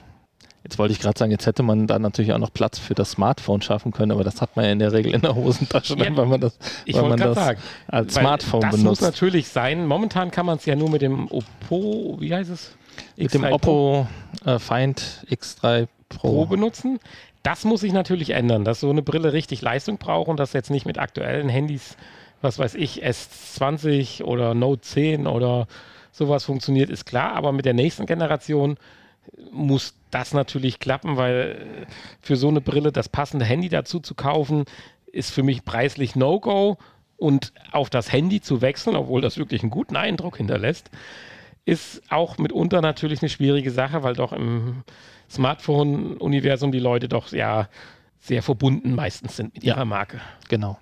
jetzt wollte ich gerade sagen, jetzt hätte man da natürlich auch noch Platz für das Smartphone schaffen können, aber das hat man ja in der Regel in der Hosentasche, Ja, weil man das, weil man das sagen, als Smartphone das muss benutzt. natürlich sein. Momentan kann man es ja nur mit dem Oppo, wie heißt es? Mit dem X3 Oppo äh, Find X3 Pro. Pro benutzen. Das muss sich natürlich ändern, dass so eine Brille richtig Leistung braucht und das jetzt nicht mit aktuellen Handys, was weiß ich, S20 oder Note 10 oder sowas funktioniert, ist klar. Aber mit der nächsten Generation muss das natürlich klappen, weil für so eine Brille das passende Handy dazu zu kaufen, ist für mich preislich No-Go. Und auf das Handy zu wechseln, obwohl das wirklich einen guten Eindruck hinterlässt, ist auch mitunter natürlich eine schwierige Sache, weil doch im Smartphone-Universum die Leute doch ja sehr verbunden meistens sind mit Ja. ihrer Marke. Genau.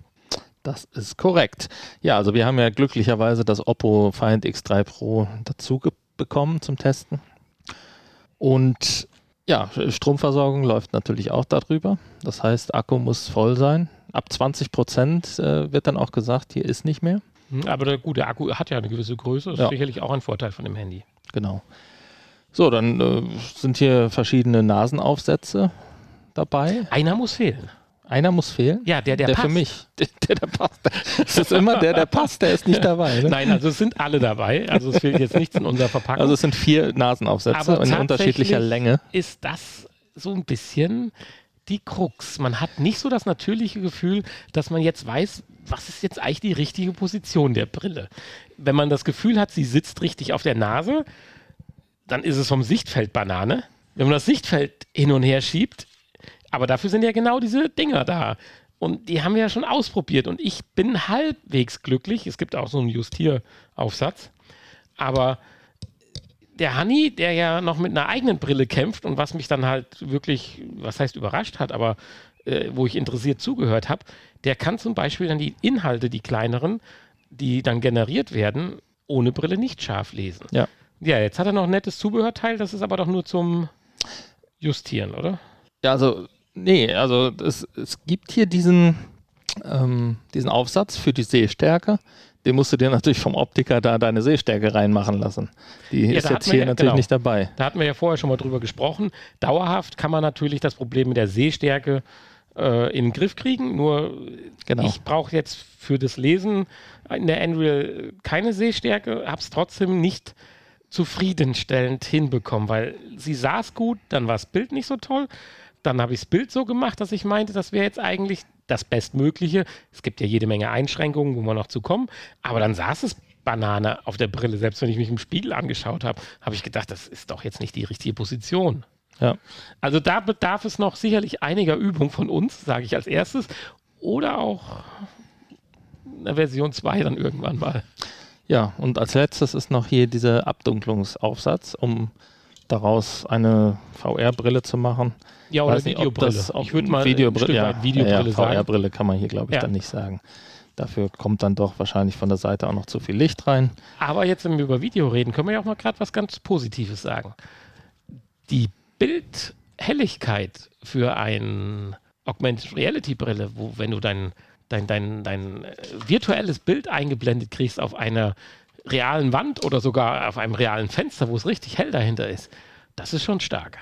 Das ist korrekt. Ja, also wir haben ja glücklicherweise das Oppo Find X3 Pro dazu bekommen zum Testen. Und ja, Stromversorgung läuft natürlich auch darüber. Das heißt, Akku muss voll sein. Ab 20 Prozent äh, wird dann auch gesagt, hier ist nicht mehr. Hm, Aber der gute Akku hat ja eine gewisse Größe, das Ja. ist sicherlich auch ein Vorteil von dem Handy. Genau. So, dann äh, sind hier verschiedene Nasenaufsätze dabei. Einer muss fehlen. Einer muss fehlen. Ja, der, der, der passt. für mich. [laughs] Der, der, der passt. Es ist immer der, der passt, der ist nicht dabei. Ne? Nein, also es sind alle dabei. Also es fehlt jetzt nichts in unserer Verpackung. Also es sind vier Nasenaufsätze Aber in unterschiedlicher Länge. ist das so ein bisschen die Krux. Man hat nicht so das natürliche Gefühl, dass man jetzt weiß, was ist jetzt eigentlich die richtige Position der Brille. Wenn man das Gefühl hat, sie sitzt richtig auf der Nase, dann ist es vom Sichtfeld Banane. Wenn man das Sichtfeld hin und her schiebt, aber dafür sind ja genau diese Dinger da. Und die haben wir ja schon ausprobiert. Und ich bin halbwegs glücklich. Es gibt auch so einen Justieraufsatz. Aber der Hanni, der ja noch mit einer eigenen Brille kämpft und was mich dann halt wirklich, was heißt überrascht hat, aber äh, wo ich interessiert zugehört habe, der kann zum Beispiel dann die Inhalte, die kleineren, die dann generiert werden, ohne Brille nicht scharf lesen. Ja. Ja, jetzt hat er noch ein nettes Zubehörteil, das ist aber doch nur zum Justieren, oder? Ja, also, nee, also es, es gibt hier diesen, ähm, diesen Aufsatz für die Sehstärke. Den musst du dir natürlich vom Optiker da deine Sehstärke reinmachen lassen. Die Ja, ist jetzt hier ja- natürlich genau. nicht dabei. Da hatten wir ja vorher schon mal drüber gesprochen. Dauerhaft kann man natürlich das Problem mit der Sehstärke äh, in den Griff kriegen. Nur Genau. ich brauche jetzt für das Lesen in der Unreal keine Sehstärke, habe es trotzdem nicht zufriedenstellend hinbekommen, weil sie saß gut, dann war das Bild nicht so toll. dann habe ich das Bild so gemacht, dass ich meinte, das wäre jetzt eigentlich das Bestmögliche. Es gibt ja jede Menge Einschränkungen, wo wir noch zu kommen. Aber dann saß es Banane auf der Brille. Selbst wenn ich mich im Spiegel angeschaut habe, habe ich gedacht, das ist doch jetzt nicht die richtige Position. Ja. Also da bedarf es noch sicherlich einiger Übung von uns, sage ich als erstes. Oder auch eine Version 2 dann irgendwann mal. Ja, und als letztes ist noch hier dieser Abdunklungsaufsatz, um daraus eine VR-Brille zu machen. Ja, oder Weiß nicht, ob Videobrille. das ich würde mal Videobrille, ja, Videobrille ja, sagen. VR-Brille kann man hier, glaube ich, Ja. dann nicht sagen. Dafür kommt dann doch wahrscheinlich von der Seite auch noch zu viel Licht rein. Aber jetzt, wenn wir über Video reden, können wir ja auch mal gerade was ganz Positives sagen. Die Bildhelligkeit für ein Augmented Reality Brille, wo wenn du dein, dein, dein, dein äh, virtuelles Bild eingeblendet kriegst auf einer realen Wand oder sogar auf einem realen Fenster, wo es richtig hell dahinter ist, das ist schon stark.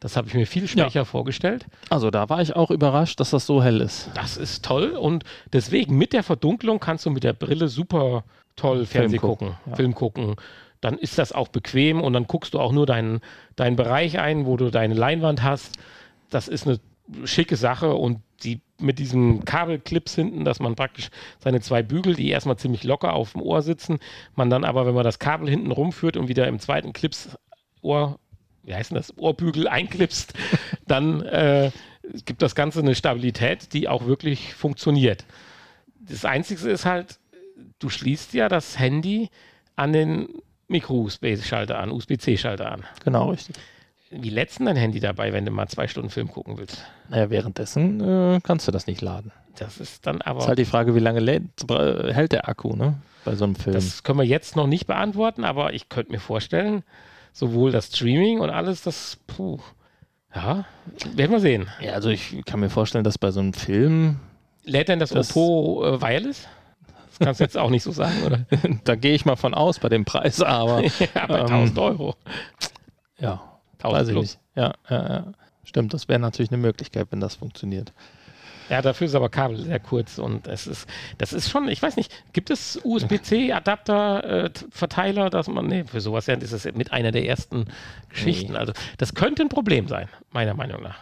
Das habe ich mir viel schwächer vorgestellt. Also da war ich auch überrascht, dass das so hell ist. Das ist toll und deswegen mit der Verdunklung kannst du mit der Brille super toll Fernseh gucken, gucken, ja. Film gucken. Dann ist das auch bequem und dann guckst du auch nur deinen, deinen Bereich ein, wo du deine Leinwand hast. Das ist eine schicke Sache und die mit diesen Kabelclips hinten, dass man praktisch seine zwei Bügel, die erstmal ziemlich locker auf dem Ohr sitzen, man dann aber, wenn man das Kabel hinten rumführt und wieder im zweiten Clips Ohr, wie heißt denn das, Ohrbügel einklipst, [laughs] dann äh, gibt das Ganze eine Stabilität, die auch wirklich funktioniert. Das Einzige ist halt, du schließt ja das Handy an den Micro-USB-Schalter an, USB-C-Schalter an. Genau, richtig. Wie lädst du dein Handy dabei, wenn du mal zwei Stunden Film gucken willst? Naja, währenddessen äh, kannst du das nicht laden. Das ist dann aber. ist halt die Frage, wie lange lädt, hält der Akku, ne? Bei so einem Film. Das können wir jetzt noch nicht beantworten, aber ich könnte mir vorstellen, sowohl das Streaming und alles, das, puh, ja, werden wir sehen. ja, also ich kann mir vorstellen, dass bei so einem Film, Lädt denn das, Das- Oppo äh, Wireless? Das kannst du jetzt auch nicht so sagen, oder? [laughs] da gehe ich mal von aus bei dem Preis, aber [laughs] ja, bei Ähm, 1000 Euro. ja, 1000 weiß ich plus. nicht. Ja, ja, ja. Stimmt, das wäre natürlich eine Möglichkeit, wenn das funktioniert. Ja, dafür ist aber Kabel sehr kurz und es ist, das ist schon, ich weiß nicht, gibt es USB-C-Adapter, äh, Verteiler, dass man, nee, für sowas ja, ist es mit einer der ersten Geschichten. Nee. Also, das könnte ein Problem sein, meiner Meinung nach.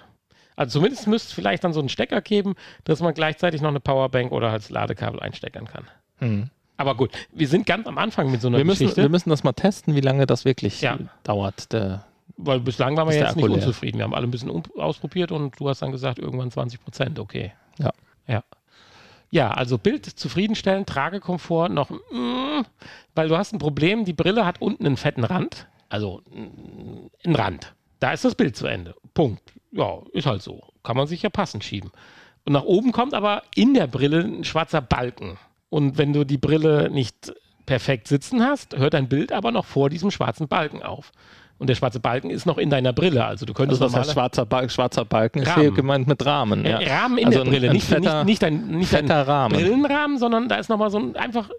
Also zumindest müsste es vielleicht dann so einen Stecker geben, dass man gleichzeitig noch eine Powerbank oder als Ladekabel einsteckern kann. Hm. Aber gut, wir sind ganz am Anfang mit so einer Wir, müssen, Geschichte, wir müssen das mal testen, wie lange das wirklich Ja. dauert. Der, weil bislang waren wir jetzt nicht unzufrieden. Wir haben alle ein bisschen ausprobiert und du hast dann gesagt, irgendwann 20 Prozent, okay. Ja. Ja. Ja, also Bild zufriedenstellen, Tragekomfort noch, mm, weil du hast ein Problem, die Brille hat unten einen fetten Rand, also mm, einen Rand. Da ist das Bild zu Ende. Punkt. Ja, ist halt so. Kann man sich ja passend schieben. Und nach oben kommt aber in der Brille ein schwarzer Balken. Und wenn du die Brille nicht perfekt sitzen hast, hört dein Bild aber noch vor diesem schwarzen Balken auf. Und der schwarze Balken ist noch in deiner Brille. Also du könntest also was heißt schwarzer, Balken? schwarzer Balken? Ist hier gemeint mit Rahmen. Ja. äh, Rahmen in Also der ein- Brille, ein nicht, fetter- nicht, nicht ein, nicht ein fetter Rahmen. Brillenrahmen, sondern da ist nochmal so ein einfach,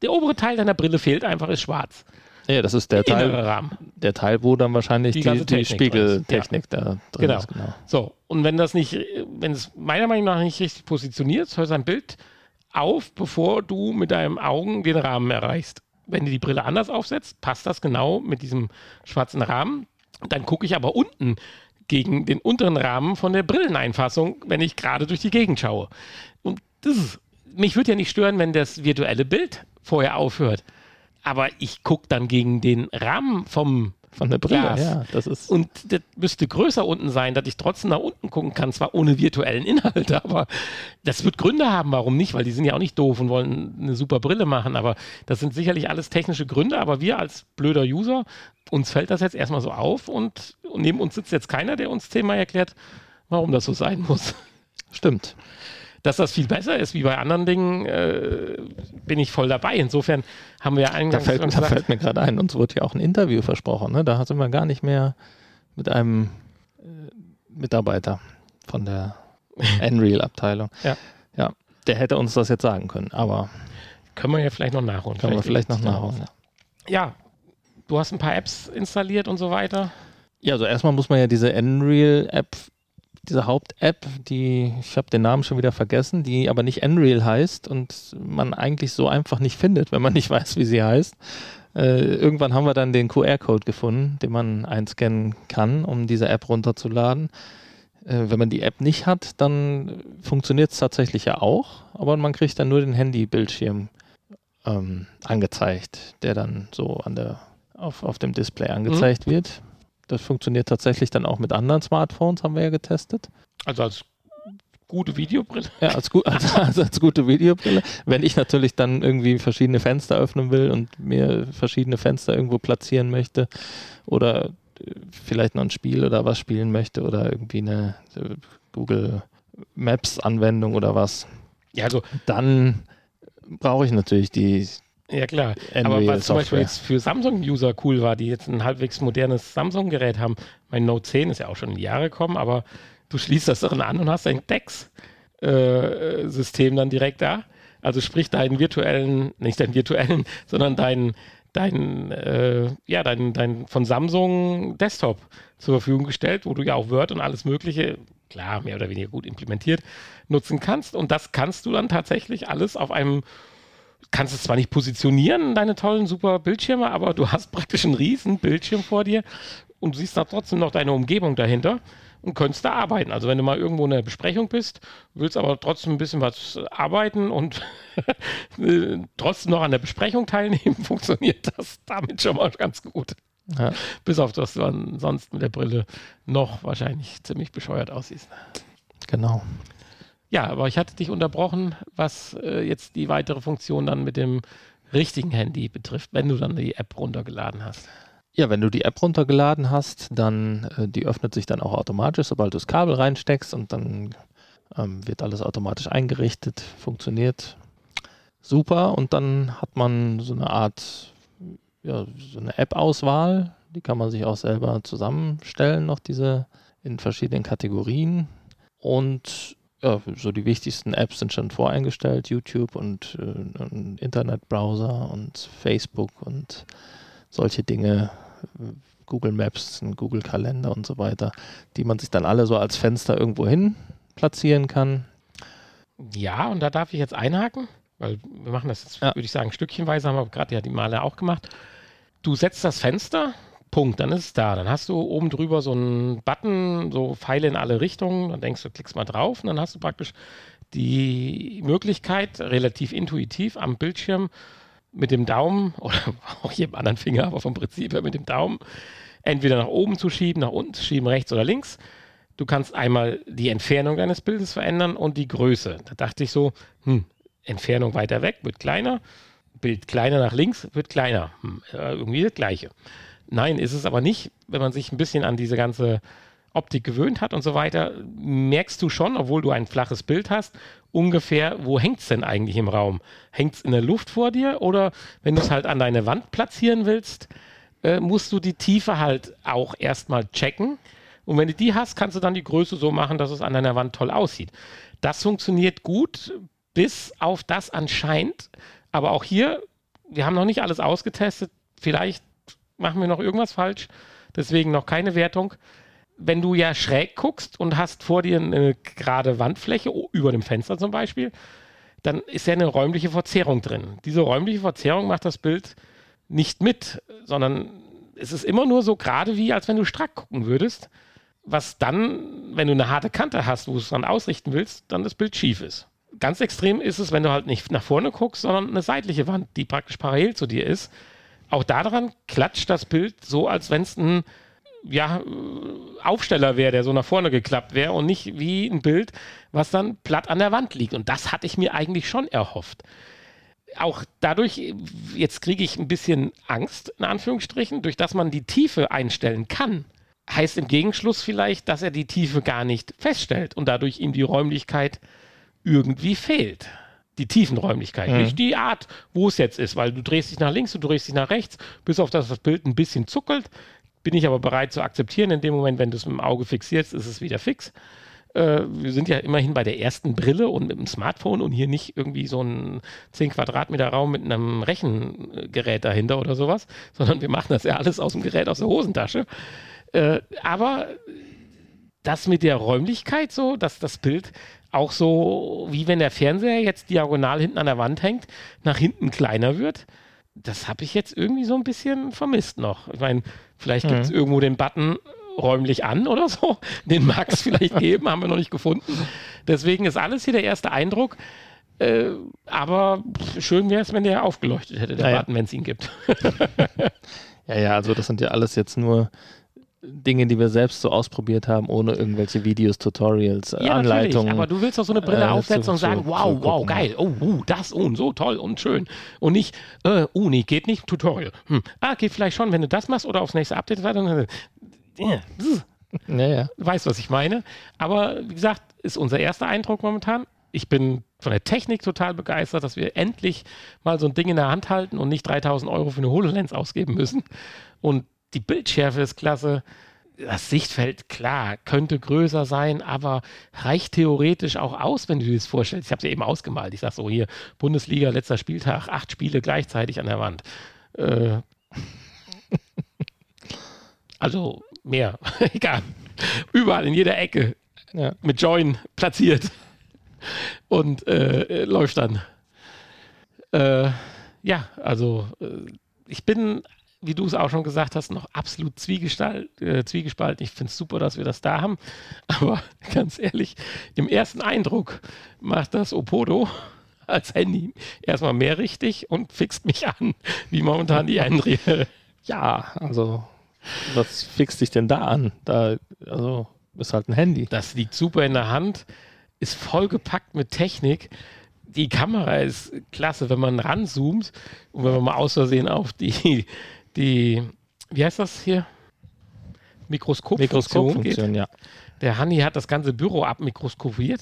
der obere Teil deiner Brille fehlt einfach, ist schwarz. Ja, das ist der Der innere Teil, Rahmen. der Teil, wo dann wahrscheinlich Die die, die. Spiegeltechnik da drin Genau. ist. Genau. So, und wenn das nicht, wenn es meiner Meinung nach nicht richtig positioniert, hört sein Bild auf, bevor du mit deinen Augen den Rahmen erreichst. Wenn du die Brille anders aufsetzt, passt das genau mit diesem schwarzen Rahmen. Dann gucke ich aber unten gegen den unteren Rahmen von der Brilleneinfassung, wenn ich gerade durch die Gegend schaue. Und das ist, mich würde ja nicht stören, wenn das virtuelle Bild vorher aufhört. Aber ich gucke dann gegen den Rahmen vom Von der Brille, Glas. ja. Das ist, und das müsste größer unten sein, dass ich trotzdem nach unten gucken kann, zwar ohne virtuellen Inhalt, [laughs] aber das wird Gründe haben, warum nicht, weil die sind ja auch nicht doof und wollen eine super Brille machen, aber das sind sicherlich alles technische Gründe, aber wir als blöder User, uns fällt das jetzt erstmal so auf und, und neben uns sitzt jetzt keiner, der uns zehnmal erklärt, warum das so sein muss. stimmt. Dass das viel besser ist wie bei anderen Dingen, äh, bin ich voll dabei. Insofern haben wir ja Da fällt, da gesagt, fällt mir gerade ein, uns wurde ja auch ein Interview versprochen. Ne? Da sind wir gar nicht mehr mit einem äh, Mitarbeiter von der [laughs] Unreal-Abteilung. Ja. ja. Der hätte uns das jetzt sagen können, aber können wir ja vielleicht noch nachholen. können wir vielleicht noch nachholen. Ja, du hast ein paar Apps installiert und so weiter. Ja, also erstmal muss man ja diese Unreal-App, diese Haupt-App, die, ich habe den Namen schon wieder vergessen, die aber nicht Unreal heißt und man eigentlich so einfach nicht findet, wenn man nicht [laughs] weiß, wie sie heißt, Äh, irgendwann haben wir dann den QR-Code gefunden, den man einscannen kann, um diese App runterzuladen. Äh, wenn man die App nicht hat, dann funktioniert es tatsächlich ja auch, aber man kriegt dann nur den Handybildschirm ähm, angezeigt, der dann so an der, auf, auf dem Display angezeigt mhm. wird. Das funktioniert tatsächlich dann auch mit anderen Smartphones, haben wir ja getestet. Also als gute Videobrille? Ja, als, gu als, [laughs] als, als, gute Videobrille. Wenn ich natürlich dann irgendwie verschiedene Fenster öffnen will und mir verschiedene Fenster irgendwo platzieren möchte oder vielleicht noch ein Spiel oder was spielen möchte oder irgendwie eine Google Maps Anwendung oder was. Ja, also dann brauche ich natürlich die. Ja klar, aber was zum Beispiel jetzt für Samsung-User cool war, die jetzt ein halbwegs modernes Samsung-Gerät haben, mein Note 10 ist ja auch schon Jahre gekommen, aber du schließt das darin an und hast ein DeX-System äh, dann direkt da. Also sprich deinen virtuellen, nicht deinen virtuellen, [laughs] sondern deinen dein, äh, ja, dein, dein von Samsung Desktop zur Verfügung gestellt, wo du ja auch Word und alles Mögliche, klar, mehr oder weniger gut implementiert, nutzen kannst. Und das kannst du dann tatsächlich alles auf einem, kannst es zwar nicht positionieren, deine tollen, super Bildschirme, aber du hast [laughs] praktisch einen riesen Bildschirm vor dir und siehst da trotzdem noch deine Umgebung dahinter und könntest da arbeiten. Also wenn du mal irgendwo in einer Besprechung bist, willst aber trotzdem ein bisschen was arbeiten und [laughs] trotzdem noch an der Besprechung teilnehmen, [laughs] funktioniert das damit schon mal ganz gut. Ja. Bis auf das, du sonst mit der Brille noch wahrscheinlich ziemlich bescheuert aussiehst. Genau. Ja, aber ich hatte dich unterbrochen, was äh, jetzt die weitere Funktion dann mit dem richtigen Handy betrifft, wenn du dann die App runtergeladen hast. Ja, wenn du die App runtergeladen hast, dann äh, die öffnet sich dann auch automatisch, sobald du das Kabel reinsteckst und dann ähm, wird alles automatisch eingerichtet, funktioniert super und dann hat man so eine Art, ja, so eine App-Auswahl, die kann man sich auch selber zusammenstellen, noch diese in verschiedenen Kategorien und ja, so die wichtigsten Apps sind schon voreingestellt, YouTube und äh, ein Internetbrowser und Facebook und solche Dinge Google Maps, Google Kalender und so weiter, die man sich dann alle so als Fenster irgendwo hin platzieren kann. Ja, und da darf ich jetzt einhaken, weil wir machen das jetzt, ja. würde ich sagen, stückchenweise, haben wir gerade ja die Male auch gemacht. Du setzt das Fenster, Punkt, dann ist es da. Dann hast du oben drüber so einen Button, so Pfeile in alle Richtungen, dann denkst du, klickst mal drauf und dann hast du praktisch die Möglichkeit, relativ intuitiv am Bildschirm mit dem Daumen [laughs] oder auch jedem anderen Finger, aber vom Prinzip her mit dem Daumen, entweder nach oben zu schieben, nach unten zu schieben, rechts oder links. Du kannst einmal die Entfernung deines Bildes verändern und die Größe. Da dachte ich so, hm, Entfernung weiter weg wird kleiner, Bild kleiner nach links wird kleiner. Hm, irgendwie das gleiche. Nein, ist es aber nicht. Wenn man sich ein bisschen an diese ganze Optik gewöhnt hat und so weiter, merkst du schon, obwohl du ein flaches Bild hast, ungefähr, wo hängt es denn eigentlich im Raum? Hängt es in der Luft vor dir oder wenn du es halt an deine Wand platzieren willst, äh, musst du die Tiefe halt auch erstmal checken. Und wenn du die hast, kannst du dann die Größe so machen, dass es an deiner Wand toll aussieht. Das funktioniert gut, bis auf das anscheinend. Aber auch hier, wir haben noch nicht alles ausgetestet. Vielleicht machen wir noch irgendwas falsch. Deswegen noch keine Wertung wenn du ja schräg guckst und hast vor dir eine gerade Wandfläche, über dem Fenster zum Beispiel, dann ist ja eine räumliche Verzerrung drin. Diese räumliche Verzerrung macht das Bild nicht mit, sondern es ist immer nur so gerade wie, als wenn du strack gucken würdest, was dann, wenn du eine harte Kante hast, wo du es dann ausrichten willst, dann das Bild schief ist. Ganz extrem ist es, wenn du halt nicht nach vorne guckst, sondern eine seitliche Wand, die praktisch parallel zu dir ist. Auch daran klatscht das Bild so, als wenn es ein ja, Aufsteller wäre, der so nach vorne geklappt wäre und nicht wie ein Bild, was dann platt an der Wand liegt. Und das hatte ich mir eigentlich schon erhofft. Auch dadurch, jetzt kriege ich ein bisschen Angst, in Anführungsstrichen, durch dass man die Tiefe einstellen kann, heißt im Gegenschluss vielleicht, dass er die Tiefe gar nicht feststellt und dadurch ihm die Räumlichkeit irgendwie fehlt. Die Tiefenräumlichkeit, mhm. nicht die Art, wo es jetzt ist, weil du drehst dich nach links, du drehst dich nach rechts, bis auf das das Bild ein bisschen zuckelt, bin ich aber bereit zu akzeptieren. In dem Moment, wenn du es mit dem Auge fixierst, ist es wieder fix. Äh, wir sind ja immerhin bei der ersten Brille und mit dem Smartphone und hier nicht irgendwie so ein 10 Quadratmeter Raum mit einem Rechengerät dahinter oder sowas, [laughs] sondern wir machen das ja alles aus dem Gerät aus der Hosentasche. Äh, aber das mit der Räumlichkeit so, dass das Bild auch so, wie wenn der Fernseher jetzt diagonal hinten an der Wand hängt, nach hinten kleiner wird das habe ich jetzt irgendwie so ein bisschen vermisst noch. Ich meine, vielleicht gibt es mhm. irgendwo den Button räumlich an oder so. [laughs] Den mag es vielleicht geben, haben wir noch nicht gefunden. Deswegen ist alles hier der erste Eindruck. Äh, aber schön wäre es, wenn der aufgeleuchtet hätte, der ja, Button, wenn es ihn gibt. [laughs] ja, ja, also das sind ja alles jetzt nur Dinge, die wir selbst so ausprobiert haben, ohne irgendwelche Videos, Tutorials, ja, Anleitungen. aber du willst doch so eine Brille äh, aufsetzen zu, und sagen, zu, wow, zu wow, geil, oh, uh, das und oh, so toll und schön. Und nicht, äh, uh, nee, geht nicht, Tutorial. Hm. Ah, geht vielleicht schon, wenn du das machst oder aufs nächste Update weiter. Ja, ja. Weißt, was ich meine. Aber wie gesagt, ist unser erster Eindruck momentan. Ich bin von der Technik total begeistert, dass wir endlich mal so ein Ding in der Hand halten und nicht 3000 Euro für eine HoloLens ausgeben müssen. Und die Bildschärfe ist klasse. Das Sichtfeld, klar, könnte größer sein, aber reicht theoretisch auch aus, wenn du dir das vorstellst. Ich habe es ja eben ausgemalt. Ich sage so, hier, Bundesliga, letzter Spieltag, acht Spiele gleichzeitig an der Wand. Äh, [laughs] also mehr, [laughs] egal. Überall, in jeder Ecke. Ja. Mit Join platziert. Und äh, läuft dann. Äh, ja, also äh, ich bin wie du es auch schon gesagt hast, noch absolut äh, zwiegespalten. Ich finde es super, dass wir das da haben. [laughs] Aber ganz ehrlich, im ersten Eindruck macht das Opodo [laughs] als Handy erstmal mehr richtig und fixt mich an, wie momentan die Andrea. [laughs] Ja, also was fixt dich denn da an? Da, also ist halt ein Handy. Das liegt super in der Hand, ist vollgepackt mit Technik die Kamera ist klasse, wenn man ranzoomt und wenn man mal aus Versehen auf die, die, wie heißt das hier? Mikroskopfunktion Mikroskopfunktion, ja. Der Hanni hat das ganze Büro abmikroskopiert.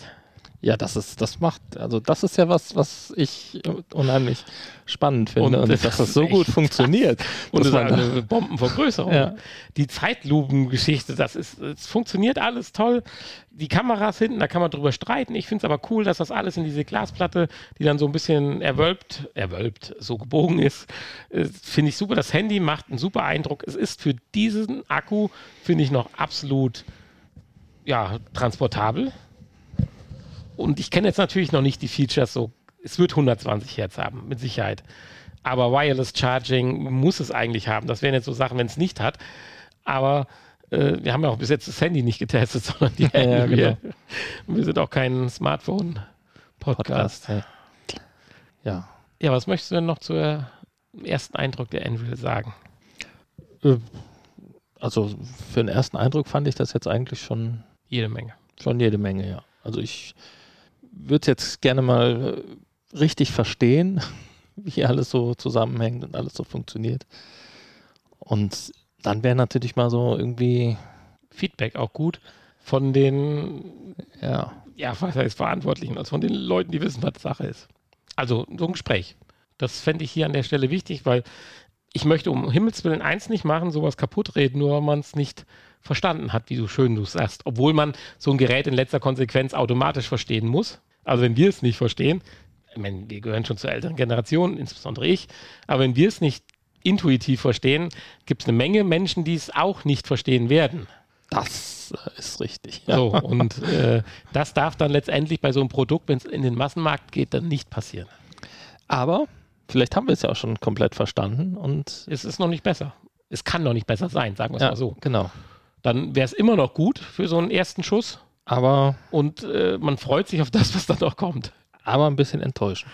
Ja, das ist, das macht, also das ist ja was, was ich unheimlich spannend finde und, und das dass das so gut funktioniert. und es ist eine Bombenvergrößerung. Ja. Die Zeitlupengeschichte, das ist, es funktioniert alles toll. Die Kameras hinten, da kann man drüber streiten. Ich finde es aber cool, dass das alles in diese Glasplatte, die dann so ein bisschen erwölbt, erwölbt, so gebogen ist, äh, finde ich super. Das Handy macht einen super Eindruck. Es ist für diesen Akku, finde ich, noch absolut ja, transportabel und ich kenne jetzt natürlich noch nicht die Features so. Es wird 120 Hertz haben, mit Sicherheit. Aber Wireless Charging muss es eigentlich haben. Das wären jetzt so Sachen, wenn es nicht hat. Aber äh, wir haben ja auch bis jetzt das Handy nicht getestet, [laughs] sondern die Hände. Ja, genau. wir, wir sind auch kein Smartphone-Podcast. Ja. ja. Ja, was möchtest du denn noch zum ersten Eindruck der Enreal sagen? Äh, also für den ersten Eindruck fand ich das jetzt eigentlich schon jede Menge. Schon jede Menge, ja. Also ich würde jetzt gerne mal äh, richtig verstehen, [laughs] wie alles so zusammenhängt und alles so funktioniert. Und dann wäre natürlich mal so irgendwie Feedback auch gut von den, ja, ja, was heißt Verantwortlichen, also von den Leuten, die wissen, was Sache ist. Also so ein Gespräch. Das fände ich hier an der Stelle wichtig, weil ich möchte um Himmels Willen eins nicht machen, sowas kaputt reden, nur weil man es nicht verstanden hat, wie du schön du sagst. Obwohl man so ein Gerät in letzter Konsequenz automatisch verstehen muss. Also wenn wir es nicht verstehen, ich meine, wir gehören schon zur älteren Generation, insbesondere ich, aber wenn wir es nicht intuitiv verstehen, gibt es eine Menge Menschen, die es auch nicht verstehen werden. Das äh, ist richtig. Ja. So, [laughs] und äh, das darf dann letztendlich bei so einem Produkt, wenn es in den Massenmarkt geht, dann nicht passieren. Aber vielleicht haben wir es ja auch schon komplett verstanden und. Es ist noch nicht besser. Es kann noch nicht besser sein, sagen wir es ja, mal so. Genau dann wäre es immer noch gut für so einen ersten Schuss. Aber. Und äh, man freut sich auf das, was dann noch kommt. Aber ein bisschen enttäuschend.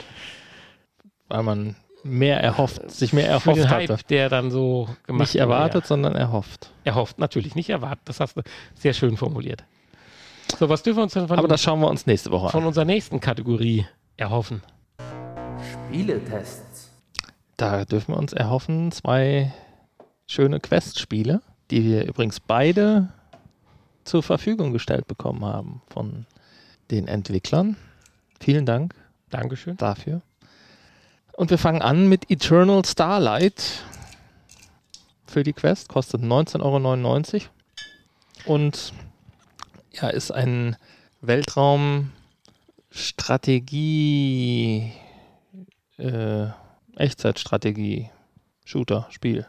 Weil man mehr erhofft, sich mehr erhofft für den Hype, hatte. der dann so gemacht Nicht erwartet, ja. sondern erhofft. Erhofft, natürlich, nicht erwartet. Das hast du sehr schön formuliert. So, was dürfen wir uns denn von, Aber das schauen wir uns nächste Woche von an. unserer nächsten Kategorie erhoffen? Spieletests. Da dürfen wir uns erhoffen, zwei schöne Quest-Spiele die wir übrigens beide zur Verfügung gestellt bekommen haben von den Entwicklern. Vielen Dank. Dankeschön. Dafür. Und wir fangen an mit Eternal Starlight für die Quest. Kostet 19,99 Euro. Und ja, ist ein Weltraum-Strategie, äh, Echtzeitstrategie, Shooter, Spiel.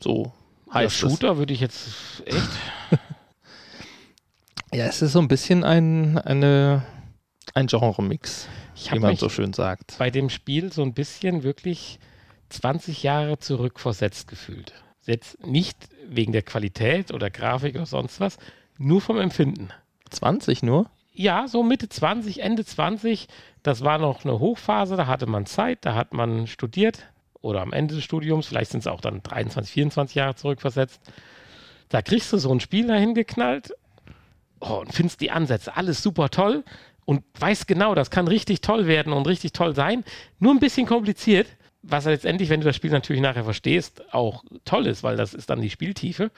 So heißt ja, Shooter würde ich jetzt echt. [laughs] ja, es ist so ein bisschen ein, eine, ein Genre-Mix, wie man so schön sagt. Bei dem Spiel so ein bisschen wirklich 20 Jahre zurückversetzt gefühlt. Jetzt nicht wegen der Qualität oder Grafik oder sonst was, nur vom Empfinden. 20 nur? Ja, so Mitte 20, Ende 20, das war noch eine Hochphase, da hatte man Zeit, da hat man studiert oder am Ende des Studiums, vielleicht sind es auch dann 23, 24 Jahre zurückversetzt. Da kriegst du so ein Spiel dahin geknallt oh, und findest die Ansätze alles super toll und weißt genau, das kann richtig toll werden und richtig toll sein, nur ein bisschen kompliziert, was letztendlich, wenn du das Spiel natürlich nachher verstehst, auch toll ist, weil das ist dann die Spieltiefe.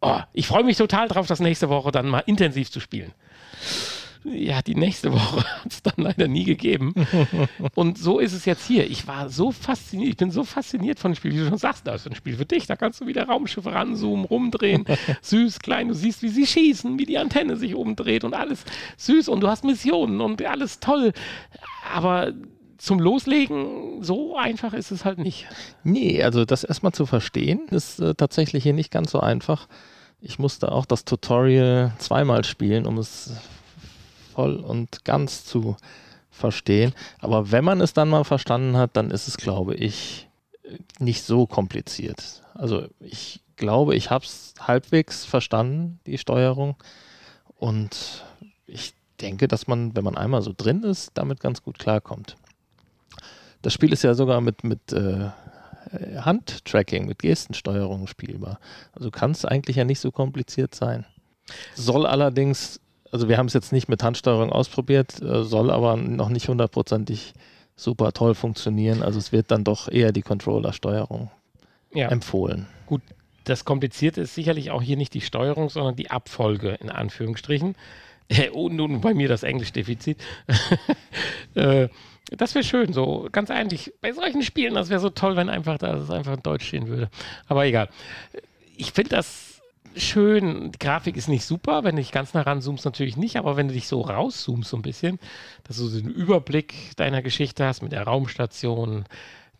Oh, ich freue mich total drauf, das nächste Woche dann mal intensiv zu spielen ja, die nächste Woche [laughs] hat es dann leider nie gegeben. Und so ist es jetzt hier. Ich war so fasziniert, ich bin so fasziniert von dem Spiel, wie du schon sagst, das ist ein Spiel für dich. Da kannst du wieder Raumschiffe ranzoomen, rumdrehen. [laughs] süß, klein, du siehst, wie sie schießen, wie die Antenne sich umdreht und alles süß. Und du hast Missionen und alles toll. Aber zum Loslegen, so einfach ist es halt nicht. Nee, also das erstmal zu verstehen, ist äh, tatsächlich hier nicht ganz so einfach. Ich musste auch das Tutorial zweimal spielen, um es voll und ganz zu verstehen. Aber wenn man es dann mal verstanden hat, dann ist es, glaube ich, nicht so kompliziert. Also ich glaube, ich habe es halbwegs verstanden, die Steuerung. Und ich denke, dass man, wenn man einmal so drin ist, damit ganz gut klarkommt. Das Spiel ist ja sogar mit, mit äh, Handtracking, mit Gestensteuerung spielbar. Also kann es eigentlich ja nicht so kompliziert sein. Soll allerdings also wir haben es jetzt nicht mit Handsteuerung ausprobiert, äh, soll aber noch nicht hundertprozentig super toll funktionieren. Also es wird dann doch eher die Controller-Steuerung ja. empfohlen. Gut, das Komplizierte ist sicherlich auch hier nicht die Steuerung, sondern die Abfolge in Anführungsstrichen. Und nun bei mir das Englischdefizit. [laughs] Äh, das wäre schön, so ganz eigentlich bei solchen Spielen, das wäre so toll, wenn einfach das einfach in Deutsch stehen würde. Aber egal. Ich finde das schön. Die Grafik ist nicht super, wenn du dich ganz nah ranzoomst, natürlich nicht, aber wenn du dich so rauszoomst so ein bisschen, dass du so einen Überblick deiner Geschichte hast mit der Raumstation,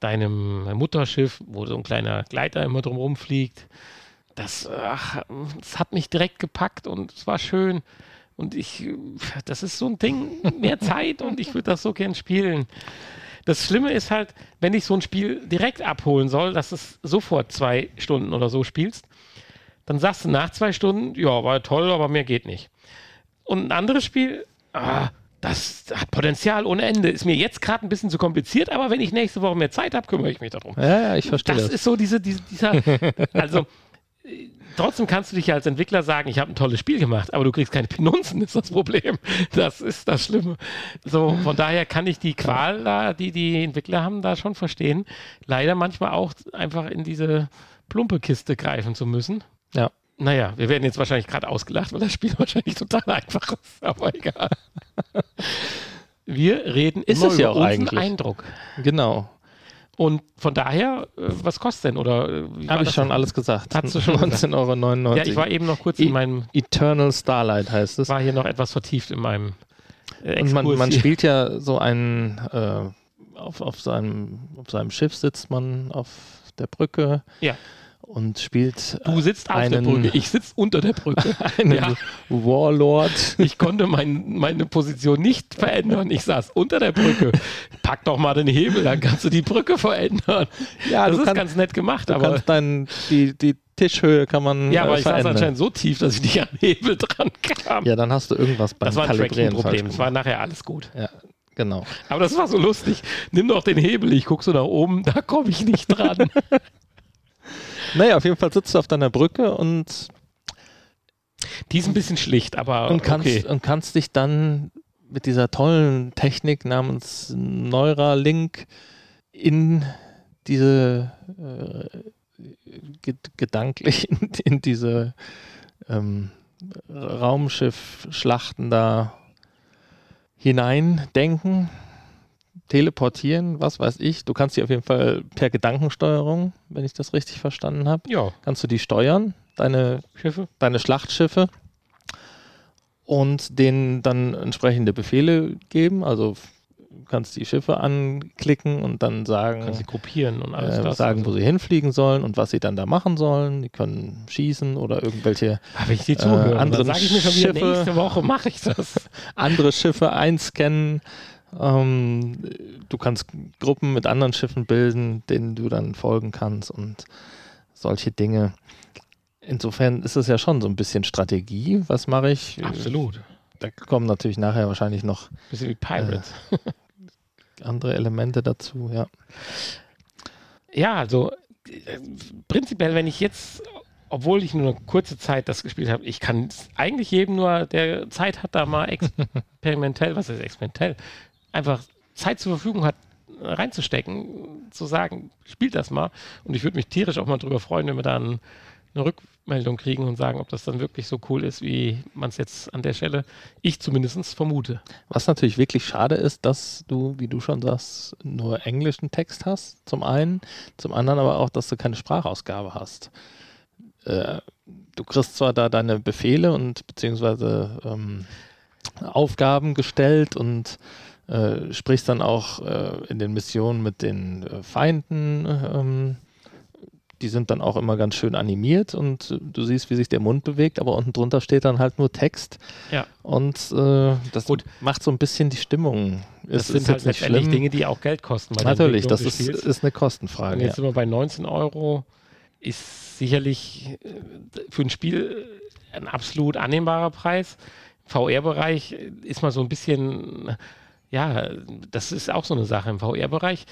deinem Mutterschiff, wo so ein kleiner Gleiter immer drumherum fliegt, das, ach, das hat mich direkt gepackt und es war schön. Und ich, das ist so ein Ding, mehr [laughs] Zeit und ich würde das so gern spielen. Das Schlimme ist halt, wenn ich so ein Spiel direkt abholen soll, dass es sofort zwei Stunden oder so spielst, dann sagst du nach zwei Stunden, ja, war toll, aber mehr geht nicht. Und ein anderes Spiel, ah, das hat Potenzial ohne Ende. Ist mir jetzt gerade ein bisschen zu kompliziert, aber wenn ich nächste Woche mehr Zeit habe, kümmere ich mich darum. Ja, ja ich verstehe das. Das ist so diese, diese dieser, [laughs] also trotzdem kannst du dich als Entwickler sagen, ich habe ein tolles Spiel gemacht, aber du kriegst keine Pinunzen, [laughs] ist das Problem. Das ist das Schlimme. So, von daher kann ich die Qual da, die die Entwickler haben, da schon verstehen. Leider manchmal auch einfach in diese plumpe Kiste greifen zu müssen. Ja. Naja, wir werden jetzt wahrscheinlich gerade ausgelacht, weil das Spiel [laughs] wahrscheinlich total einfach ist, aber egal. Wir reden ist es ja auch eigentlich. Eindruck. Genau. Und von daher, äh, was kostet denn? Oder äh, habe ich schon das? alles gesagt. Hast du schon 19,99 Euro. Ja, ich war eben noch kurz e in meinem Eternal Starlight heißt es. War hier noch etwas vertieft in meinem äh, Und man, man spielt ja so einen äh, auf, auf, seinem, auf seinem Schiff sitzt man auf der Brücke. Ja und spielt. Du sitzt auf einen, der Brücke, ich sitze unter der Brücke. [laughs] einen ja. Warlord. Ich konnte mein, meine Position nicht verändern. Ich saß unter der Brücke. Pack doch mal den Hebel, dann kannst du die Brücke verändern. Ja, das ist kannst, ganz nett gemacht. Du aber kannst dein, die, die Tischhöhe kann man. Ja, aber äh, ich saß anscheinend so tief, dass ich nicht an den Hebel dran kam. Ja, dann hast du irgendwas beim Das war ein Tracking-Problem. Das war nachher alles gut. Ja. Genau. Aber das war so lustig. Nimm doch den Hebel, ich gucke so nach oben, da komme ich nicht dran. [laughs] Naja, auf jeden Fall sitzt du auf deiner Brücke und. Die ist ein bisschen schlicht, aber. Und kannst, okay. und kannst dich dann mit dieser tollen Technik namens Neuralink in diese äh, gedanklich [laughs] in, in diese ähm, Raumschiff-Schlachten da hineindenken teleportieren, was weiß ich. Du kannst die auf jeden Fall per Gedankensteuerung, wenn ich das richtig verstanden habe, ja. kannst du die steuern, deine Schiffe, deine Schlachtschiffe und denen dann entsprechende Befehle geben. Also du kannst die Schiffe anklicken und dann sagen, kannst sie gruppieren und alles äh, das, sagen, also. wo sie hinfliegen sollen und was sie dann da machen sollen. Die können schießen oder irgendwelche Aber ich die zuhöre, äh, anderen dann sage ich mir schon wieder, nächste Woche mache ich das. [laughs] andere Schiffe einscannen Ähm, du kannst Gruppen mit anderen Schiffen bilden, denen du dann folgen kannst und solche Dinge. Insofern ist es ja schon so ein bisschen Strategie. Was mache ich? Absolut. Da kommen natürlich nachher wahrscheinlich noch Bisschen wie Pirates. andere Elemente dazu, ja. Ja, also äh, prinzipiell, wenn ich jetzt, obwohl ich nur eine kurze Zeit das gespielt habe, ich kann eigentlich jedem nur, der Zeit hat, da mal [laughs] experimentell, was ist experimentell, einfach Zeit zur Verfügung hat, reinzustecken, zu sagen, spielt das mal. Und ich würde mich tierisch auch mal drüber freuen, wenn wir dann eine Rückmeldung kriegen und sagen, ob das dann wirklich so cool ist, wie man es jetzt an der Stelle, ich zumindest vermute. Was natürlich wirklich schade ist, dass du, wie du schon sagst, nur englischen Text hast, zum einen, zum anderen aber auch, dass du keine Sprachausgabe hast. Äh, du kriegst zwar da deine Befehle und beziehungsweise ähm, Aufgaben gestellt und äh, sprichst dann auch äh, in den Missionen mit den äh, Feinden. Ähm, die sind dann auch immer ganz schön animiert und äh, du siehst, wie sich der Mund bewegt, aber unten drunter steht dann halt nur Text. Ja. Und äh, das Gut. macht so ein bisschen die Stimmung. Das Es sind ist halt letztendlich schlimm. Dinge, die auch Geld kosten. Natürlich, das ist, ist eine Und Kostenfrage. jetzt Ja. sind wir bei 19 Euro. Ist sicherlich äh, für ein Spiel äh, ein absolut annehmbarer Preis. VR-Bereich ist mal so ein bisschen, ja, das ist auch so eine Sache. Im VR-Bereich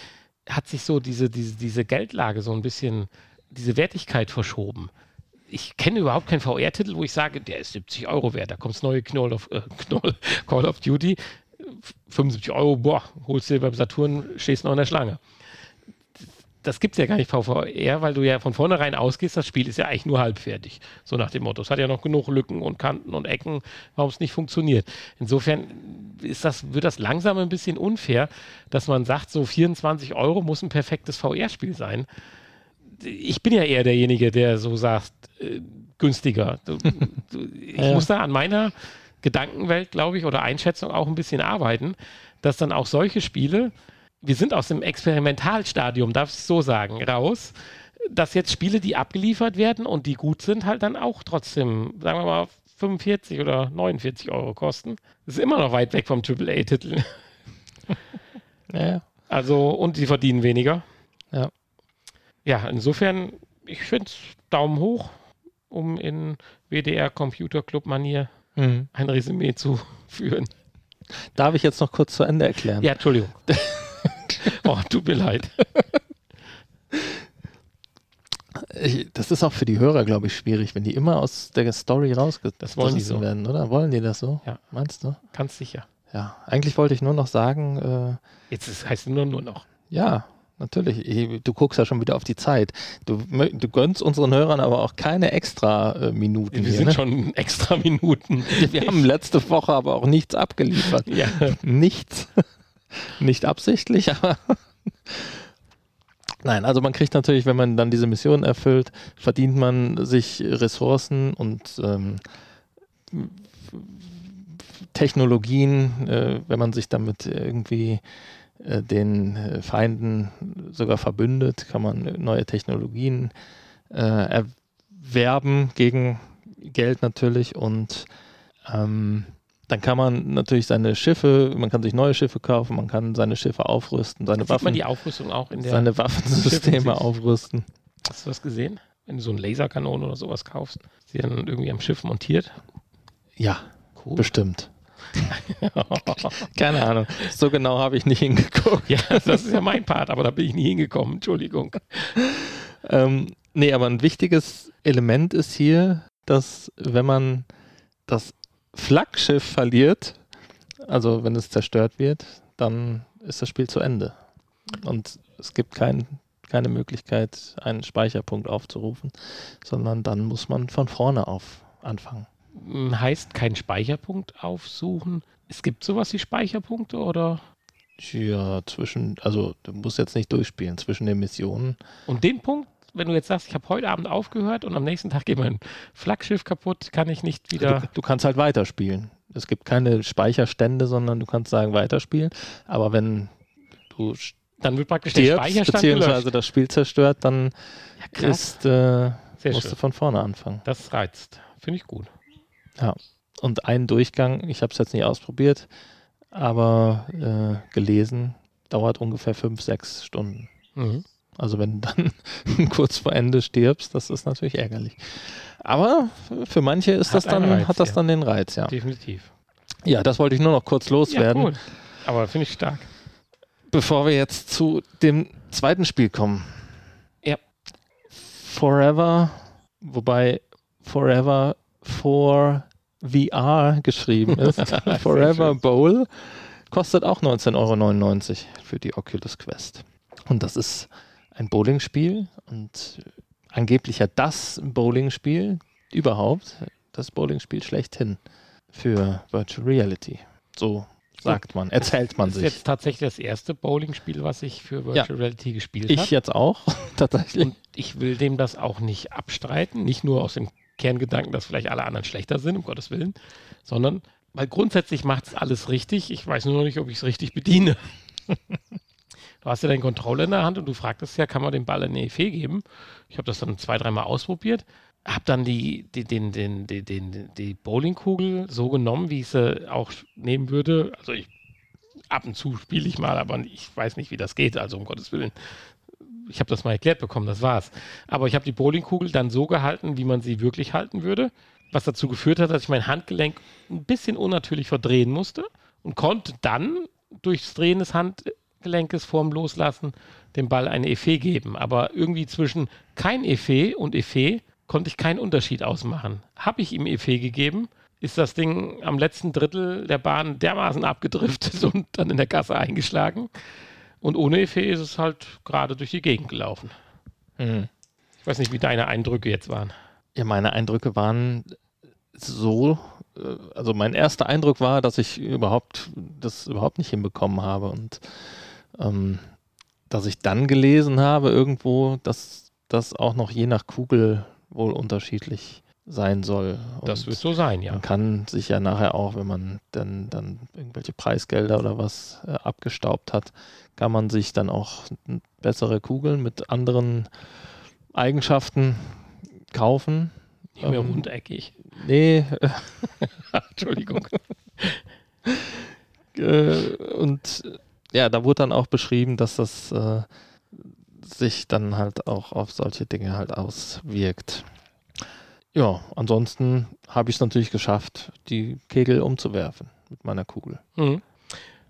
hat sich so diese, diese, diese Geldlage so ein bisschen, diese Wertigkeit verschoben. Ich kenne überhaupt keinen VR-Titel, wo ich sage, der ist 70 Euro wert. Da kommt das neue Knoll of, äh, Knoll, Call of Duty. 75 Euro, boah, holst du dir beim Saturn, stehst noch in der Schlange das gibt es ja gar nicht VVR, weil du ja von vornherein ausgehst, das Spiel ist ja eigentlich nur halbfertig. So nach dem Motto. Es hat ja noch genug Lücken und Kanten und Ecken, warum es nicht funktioniert. Insofern ist das, wird das langsam ein bisschen unfair, dass man sagt, so 24 Euro muss ein perfektes VR-Spiel sein. Ich bin ja eher derjenige, der so sagt, äh, günstiger. Du, [laughs] du, ich Ja. muss da an meiner Gedankenwelt, glaube ich, oder Einschätzung auch ein bisschen arbeiten, dass dann auch solche Spiele, wir sind aus dem Experimentalstadium, darf ich so sagen, raus, dass jetzt Spiele, die abgeliefert werden und die gut sind, halt dann auch trotzdem, sagen wir mal, 45 oder 49 Euro kosten. Das ist immer noch weit weg vom AAA-Titel. [laughs] Ja, ja. Also, und die verdienen weniger. Ja. Ja, insofern, ich finde es Daumen hoch, um in WDR Computer Club Manier Mhm. ein Resümee zu [laughs] führen. Darf ich jetzt noch kurz zu Ende erklären? Ja, Entschuldigung. [laughs] oh, tut mir leid. Ich, das ist auch für die Hörer, glaube ich, schwierig, wenn die immer aus der Story rausgerissen Das wollen die so. werden, oder? Wollen die das so? Ja. Meinst du? Ganz sicher. Ja. Eigentlich wollte ich nur noch sagen, äh, Jetzt ist, heißt es nur, nur noch. ja, natürlich. Ich, du guckst ja schon wieder auf die Zeit. Du, du gönnst unseren Hörern aber auch keine extra äh, Minuten Wir hier. sind ne? schon extra Minuten. Wir haben letzte Woche aber auch nichts abgeliefert. Ja, Nichts. Nicht absichtlich, [laughs] aber. Nein, also man kriegt natürlich, wenn man dann diese Mission erfüllt, verdient man sich Ressourcen und ähm, Technologien, äh, wenn man sich damit irgendwie äh, den äh, Feinden sogar verbündet, kann man neue Technologien äh, erwerben gegen Geld natürlich und ähm, dann kann man natürlich seine Schiffe, man kann sich neue Schiffe kaufen, man kann seine Schiffe aufrüsten, seine sieht man Waffen, die Aufrüstung auch in der. seine Waffensysteme aufrüsten. Hast du das gesehen? Wenn du so eine Laserkanone oder sowas kaufst, die dann irgendwie am Schiff montiert. Ja, Cool. bestimmt. [laughs] Keine Ahnung. So genau habe ich nicht hingeguckt. ja, das ist ja mein Part, aber da bin ich nie hingekommen. Entschuldigung. Ähm, nee, aber ein wichtiges Element ist hier, dass wenn man das Flaggschiff verliert, also wenn es zerstört wird, dann ist das Spiel zu Ende. Und es gibt kein, keine Möglichkeit, einen Speicherpunkt aufzurufen, sondern dann muss man von vorne auf anfangen. Hm, Heißt kein Speicherpunkt aufsuchen. Es gibt sowas wie Speicherpunkte oder? Ja, zwischen, also du musst jetzt nicht durchspielen, zwischen den Missionen. Und den Punkt, wenn du jetzt sagst, ich habe heute Abend aufgehört und am nächsten Tag geht mein Flaggschiff kaputt, kann ich nicht wieder. Du, du kannst halt weiterspielen. Es gibt keine Speicherstände, sondern du kannst sagen weiterspielen. Aber wenn du Dann wird praktisch der stirbst, Speicherstand beziehungsweise gelöscht. das Spiel zerstört, dann Ja, ist, äh, musst du schön. von vorne anfangen. Das reizt. Finde ich gut. Und ein Durchgang, ich habe es jetzt nicht ausprobiert, aber äh, gelesen dauert ungefähr fünf, sechs Stunden. Mhm. Also wenn du dann [laughs] kurz vor Ende stirbst, das ist natürlich ärgerlich. Aber für manche ist Hat das dann, Reiz, hat das ja. dann den Reiz, ja. Definitiv. Ja, das wollte ich nur noch kurz loswerden, Ja, cool. Aber finde ich stark. bevor wir jetzt zu dem zweiten Spiel kommen. Ja. Forever, wobei Forever for VR geschrieben [laughs] ist. Forever. Bowl kostet auch 19,99 Euro für die Oculus Quest. Und das ist ein Bowlingspiel und angeblich ja das Bowlingspiel überhaupt, das Bowlingspiel schlechthin für Virtual Reality. So sagt man, erzählt man Das ist sich. jetzt tatsächlich das erste Bowling-Spiel, was ich für Virtual Reality gespielt Ich habe. jetzt auch, [laughs] tatsächlich. Und ich will dem das auch nicht abstreiten, nicht nur aus dem Kerngedanken, dass vielleicht alle anderen schlechter sind, um Gottes Willen, sondern weil grundsätzlich macht es alles richtig. Ich weiß nur noch nicht, ob ich es richtig bediene. [laughs] du hast ja deinen Controller in der Hand und du fragtest ja, kann man den Ball eine Effet geben? Ich habe das dann zwei, dreimal ausprobiert, habe dann die, die, den, den, den, den, die Bowlingkugel so genommen, wie ich sie auch nehmen würde. Also ich ab und zu spiele ich mal, aber ich weiß nicht, wie das geht, also um Gottes Willen ich habe das mal erklärt bekommen, das war's. Aber ich habe die Bowlingkugel dann so gehalten, wie man sie wirklich halten würde, was dazu geführt hat, dass ich mein Handgelenk ein bisschen unnatürlich verdrehen musste und konnte dann durchs Drehen des Handgelenkes vorm Loslassen dem Ball eine Effet geben. Aber irgendwie zwischen kein Effet und Effet konnte ich keinen Unterschied ausmachen. Habe ich ihm Effet gegeben, ist das Ding am letzten Drittel der Bahn dermaßen abgedriftet [laughs] und dann in der Gasse eingeschlagen. Und ohne Effet ist es halt gerade durch die Gegend gelaufen. Hm. Ich weiß nicht, wie deine Eindrücke jetzt waren. Ja, meine Eindrücke waren so, äh, also mein erster Eindruck war, dass ich überhaupt das überhaupt nicht hinbekommen habe und ähm, dass ich dann gelesen habe irgendwo, dass das auch noch je nach Kugel wohl unterschiedlich sein soll. Das Und wird so sein, ja. Man kann sich ja nachher auch, wenn man dann, dann irgendwelche Preisgelder oder was äh, abgestaubt hat, kann man sich dann auch bessere Kugeln mit anderen Eigenschaften kaufen. Nicht mehr Ähm, rundeckig. Nee, [laughs] Entschuldigung. äh, und ja, da wurde dann auch beschrieben, dass das äh, sich dann halt auch auf solche Dinge halt auswirkt. Ja, ansonsten habe ich es natürlich geschafft, die Kegel umzuwerfen mit meiner Kugel. Mhm.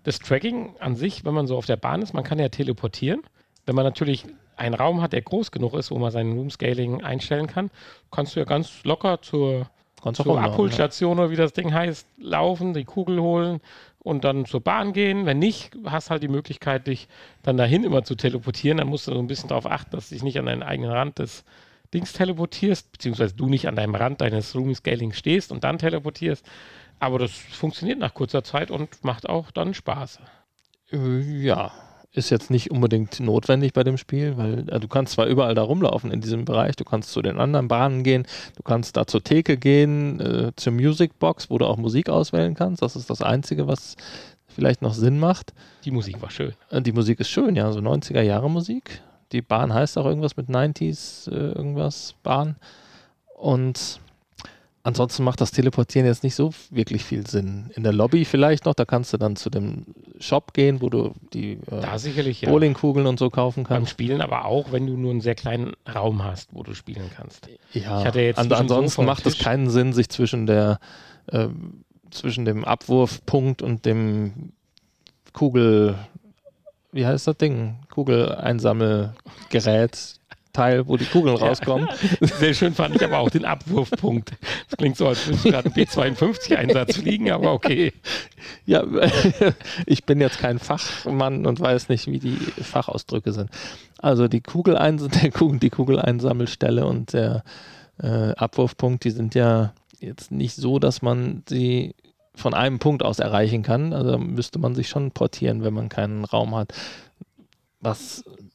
Das Tracking an sich, wenn man so auf der Bahn ist, man kann ja teleportieren. Wenn man natürlich einen Raum hat, der groß genug ist, wo man sein Room Scaling einstellen kann, kannst du ja ganz locker zur, zur Abholstation oder wie das Ding heißt, laufen, die Kugel holen und dann zur Bahn gehen. Wenn nicht, hast halt die Möglichkeit, dich dann dahin immer zu teleportieren. Dann musst du so ein bisschen darauf achten, dass du dich nicht an deinen eigenen Rand des Dings teleportierst, beziehungsweise du nicht an deinem Rand deines Room Scaling stehst und dann teleportierst. Aber das funktioniert nach kurzer Zeit und macht auch dann Spaß. Ja. Ist jetzt nicht unbedingt notwendig bei dem Spiel, weil äh, du kannst zwar überall da rumlaufen in diesem Bereich, du kannst zu den anderen Bahnen gehen, du kannst da zur Theke gehen, äh, zur Music Box, wo du auch Musik auswählen kannst. Das ist das Einzige, was vielleicht noch Sinn macht. Die Musik war schön. Äh, Die Musik ist schön, ja, so 90er Jahre Musik. Die Bahn heißt auch irgendwas mit 90s, äh, irgendwas Bahn. Und ansonsten macht das Teleportieren jetzt nicht so wirklich viel Sinn. In der Lobby vielleicht noch, da kannst du dann zu dem Shop gehen, wo du die äh, sicherlich ja. Bowlingkugeln und so kaufen Beim kannst. Spielen aber auch, wenn du nur einen sehr kleinen Raum hast, wo du spielen kannst. Ja, Ich hatte jetzt an, ansonsten macht es keinen Sinn, sich zwischen der äh, zwischen dem Abwurfpunkt und dem Kugel, wie heißt das Ding? Kugeleinsammelgerät. Teil, wo die Kugeln Ja. rauskommen. [laughs] Sehr schön fand ich aber auch den Abwurfpunkt. Das klingt so, als würde ich gerade einen B-52-Einsatz fliegen, aber okay. Ja, [laughs] ich bin jetzt kein Fachmann und weiß nicht, wie die Fachausdrücke sind. Also die Kugeleins [laughs] der Kugel, die Kugeleinsammelstelle und der äh, Abwurfpunkt, die sind ja jetzt nicht so, dass man sie von einem Punkt aus erreichen kann. Also müsste man sich schon portieren, wenn man keinen Raum hat. Was ein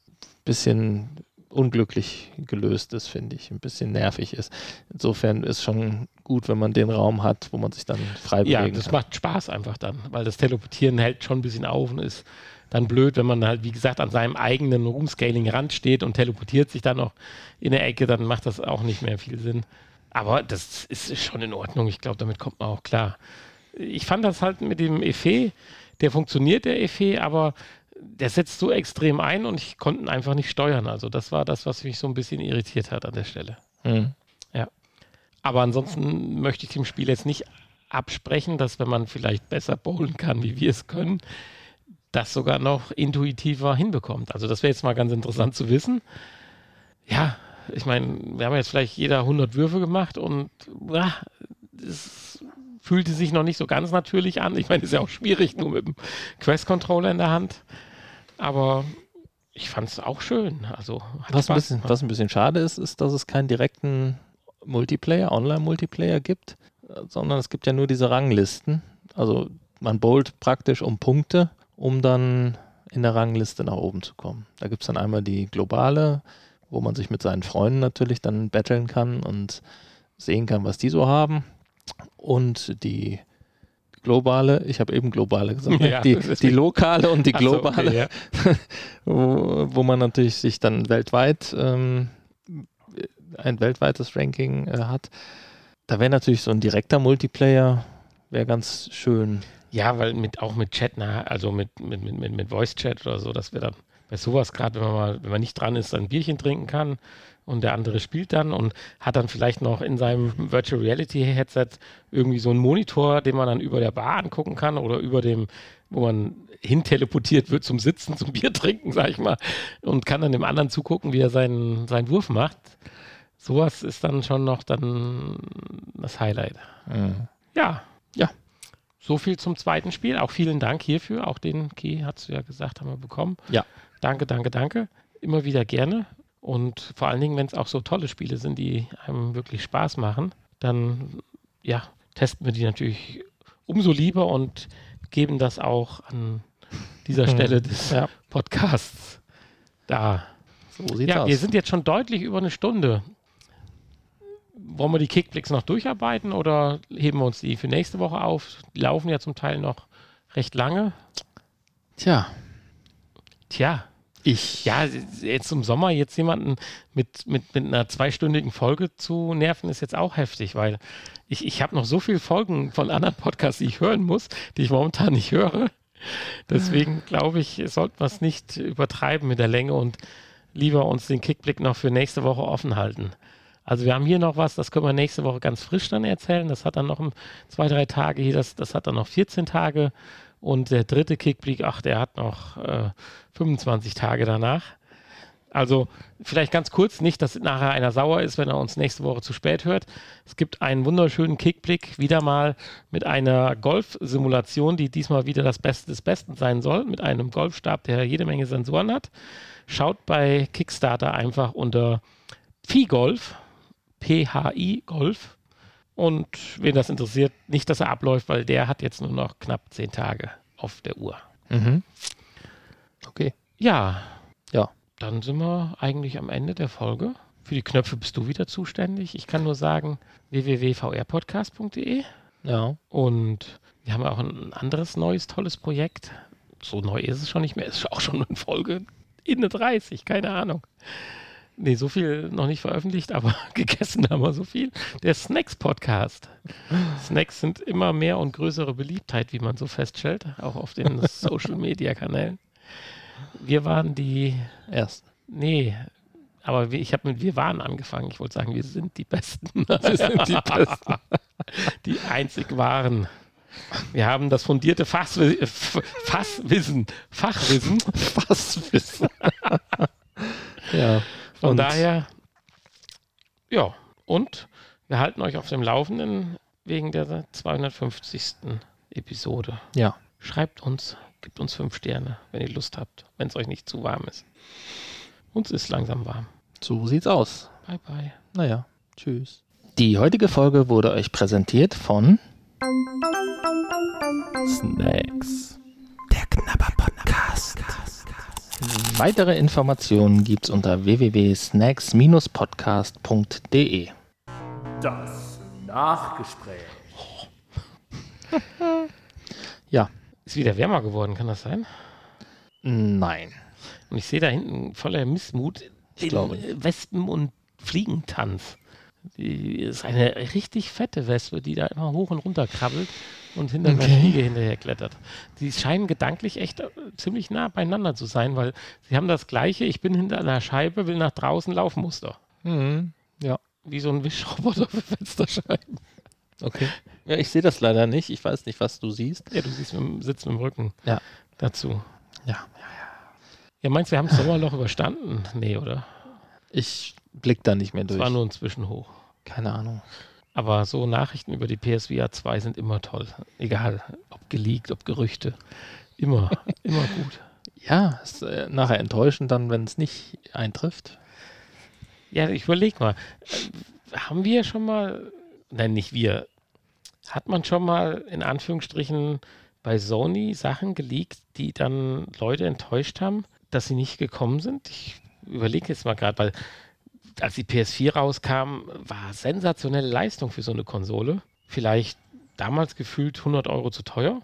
bisschen unglücklich gelöst ist, finde ich. Ein bisschen nervig ist. Insofern ist schon gut, wenn man den Raum hat, wo man sich dann frei Ja, bewegen das kann. macht Spaß einfach dann, weil das Teleportieren hält schon ein bisschen auf und ist dann blöd, wenn man halt, wie gesagt, an seinem eigenen Room-Scaling-Rand steht und teleportiert sich dann noch in der Ecke, dann macht das auch nicht mehr viel Sinn. Aber das ist schon in Ordnung. Ich glaube, damit kommt man auch klar. Ich fand das halt mit dem Effet, der funktioniert, der Effet, aber der setzt so extrem ein und ich konnte ihn einfach nicht steuern. Also das war das, was mich so ein bisschen irritiert hat an der Stelle. Mhm. Ja. Aber ansonsten möchte ich dem Spiel jetzt nicht absprechen, dass wenn man vielleicht besser bowlen kann, wie wir es können, das sogar noch intuitiver hinbekommt. Also das wäre jetzt mal ganz interessant zu wissen. Ja, ich meine, wir haben jetzt vielleicht jeder 100 Würfe gemacht und es fühlte sich noch nicht so ganz natürlich an. Ich meine, es ist ja auch schwierig, nur mit dem Quest-Controller in der Hand. Aber ich fand es auch schön. Also hat Was ein, bisschen, was ein bisschen schade ist, ist, dass es keinen direkten Multiplayer, Online-Multiplayer gibt, sondern es gibt ja nur diese Ranglisten. Also man bowlt praktisch um Punkte, um dann in der Rangliste nach oben zu kommen. Da gibt es dann einmal die globale, wo man sich mit seinen Freunden natürlich dann battlen kann und sehen kann, was die so haben. Und die globale, ich habe eben globale gesagt? Ja, die, die lokale und die Ach so, globale okay, ja. [laughs] wo, wo man natürlich sich dann weltweit ähm, ein weltweites Ranking äh, hat. Da wäre natürlich so ein direkter Multiplayer, wäre ganz schön. Ja, weil mit, auch mit Chat, na, also mit, mit, mit, mit, mit Voice-Chat oder so, dass wir dann bei sowas gerade, wenn man mal, wenn man nicht dran ist, ein Bierchen trinken kann und der andere spielt dann und hat dann vielleicht noch in seinem Virtual Reality Headset irgendwie so einen Monitor, den man dann über der Bar angucken kann oder über dem, wo man hin teleportiert wird zum Sitzen, [laughs] zum Bier trinken, sag ich mal, und kann dann dem anderen zugucken, wie er seinen, seinen Wurf macht. Sowas ist dann schon noch dann das Highlight. Ja. Ja. So viel zum zweiten Spiel. Auch vielen Dank hierfür. Auch den Key, hast du ja gesagt, haben wir bekommen. Ja. Danke, danke, danke. Immer wieder gerne. Und vor allen Dingen, wenn es auch so tolle Spiele sind, die einem wirklich Spaß machen, dann ja, testen wir die natürlich umso lieber und geben das auch an dieser. [laughs] Stelle des Ja. Podcasts da. So sieht's Ja, aus. wir sind jetzt schon deutlich über eine Stunde. Wollen wir die Kickblicks noch durcharbeiten oder heben wir uns die für nächste Woche auf? Die laufen ja zum Teil noch recht lange. Tja, Tja, ich. ja, jetzt im Sommer jetzt jemanden mit, mit, mit einer zweistündigen Folge zu nerven, ist jetzt auch heftig, weil ich, ich habe noch so viele Folgen von anderen Podcasts, die ich hören muss, die ich momentan nicht höre. Deswegen glaube ich, sollten wir es nicht übertreiben mit der Länge und lieber uns den Kickblick noch für nächste Woche offen halten. Also wir haben hier noch was, das können wir nächste Woche ganz frisch dann erzählen. Das hat dann noch zwei, drei Tage hier, das, das hat dann noch 14 Tage. Und der dritte Kickblick, ach, der hat noch äh, 25 Tage danach. Also vielleicht ganz kurz, nicht, dass nachher einer sauer ist, wenn er uns nächste Woche zu spät hört. Es gibt einen wunderschönen Kickblick, wieder mal mit einer Golf-Simulation, die diesmal wieder das Beste des Besten sein soll, mit einem Golfstab, der jede Menge Sensoren hat. Schaut bei Kickstarter einfach unter Phi-Golf, PHI Golf. Und wen das interessiert, nicht, dass er abläuft, weil der hat jetzt nur noch knapp zehn Tage auf der Uhr. Mhm. Okay. Ja, Ja. dann sind wir eigentlich am Ende der Folge. Für die Knöpfe bist du wieder zuständig. Ich kann nur sagen www.vrpodcast.de Ja. und wir haben auch ein anderes neues tolles Projekt. So neu ist es schon nicht mehr. Es ist auch schon in Folge in der 30, keine Ahnung. Nee, so viel noch nicht veröffentlicht, aber [laughs] gegessen haben wir so viel. Der Snacks-Podcast. Snacks sind immer mehr und größere Beliebtheit, wie man so feststellt, auch auf den [laughs] Social-Media-Kanälen. Wir waren die Erst. Nee, aber ich habe mit Wir waren angefangen. Ich wollte sagen, wir sind die Besten. [laughs] Wir sind die Besten. die einzig waren. Wir haben das fundierte Fasswi F- Fasswissen, Fachwissen. Fasswissen. ja. Von Und- daher, ja, und wir halten euch auf dem Laufenden wegen der 250. Episode. Ja. Schreibt uns, gebt uns fünf Sterne, wenn ihr Lust habt, wenn es euch nicht zu warm ist. Uns ist langsam warm. So sieht's aus. Bye, bye. Naja, tschüss. Die heutige Folge wurde euch präsentiert von Snacks. Der Knabber Podcast. Weitere Informationen gibt's unter www.snacks-podcast.de. Das Nachgespräch. [laughs] Ja, Ist wieder wärmer geworden, kann das sein? nein. Und ich sehe da hinten voller Missmut den glaube Wespen- und Fliegentanz. Die ist eine richtig fette Wespe, die da immer hoch und runter krabbelt und hinter einer Okay. Fliege hinterher klettert. Die scheinen gedanklich echt äh, ziemlich nah beieinander zu sein, weil sie haben das gleiche, ich bin hinter einer Scheibe, will nach draußen laufen Muster. Mhm. Ja, Wie so ein Wischroboter für Fensterscheiben. okay. Ja, ich sehe das leider nicht. Ich weiß nicht, was du siehst. Ja, du siehst, mit, dem- sitzt mit dem Rücken Ja. dazu. Ja. Ja, meinst du, wir haben das [laughs] Sommerloch überstanden? Nee, oder? Ich blick da nicht mehr Es durch. war nur ein Zwischenhoch. Keine Ahnung. Aber so Nachrichten über die PSVR 2 sind immer toll. Egal, ob geleakt, ob Gerüchte. Immer, [laughs] immer gut. Ja, ist äh, nachher enttäuschend dann, wenn es nicht eintrifft. Ja, ich überleg mal. Äh, haben wir schon mal, nein, nicht wir, hat man schon mal in Anführungsstrichen bei Sony Sachen geleakt, die dann Leute enttäuscht haben, dass sie nicht gekommen sind? Ich überlege jetzt mal gerade, weil als die PS4 rauskam, war sensationelle Leistung für so eine Konsole. Vielleicht damals gefühlt 100 Euro zu teuer.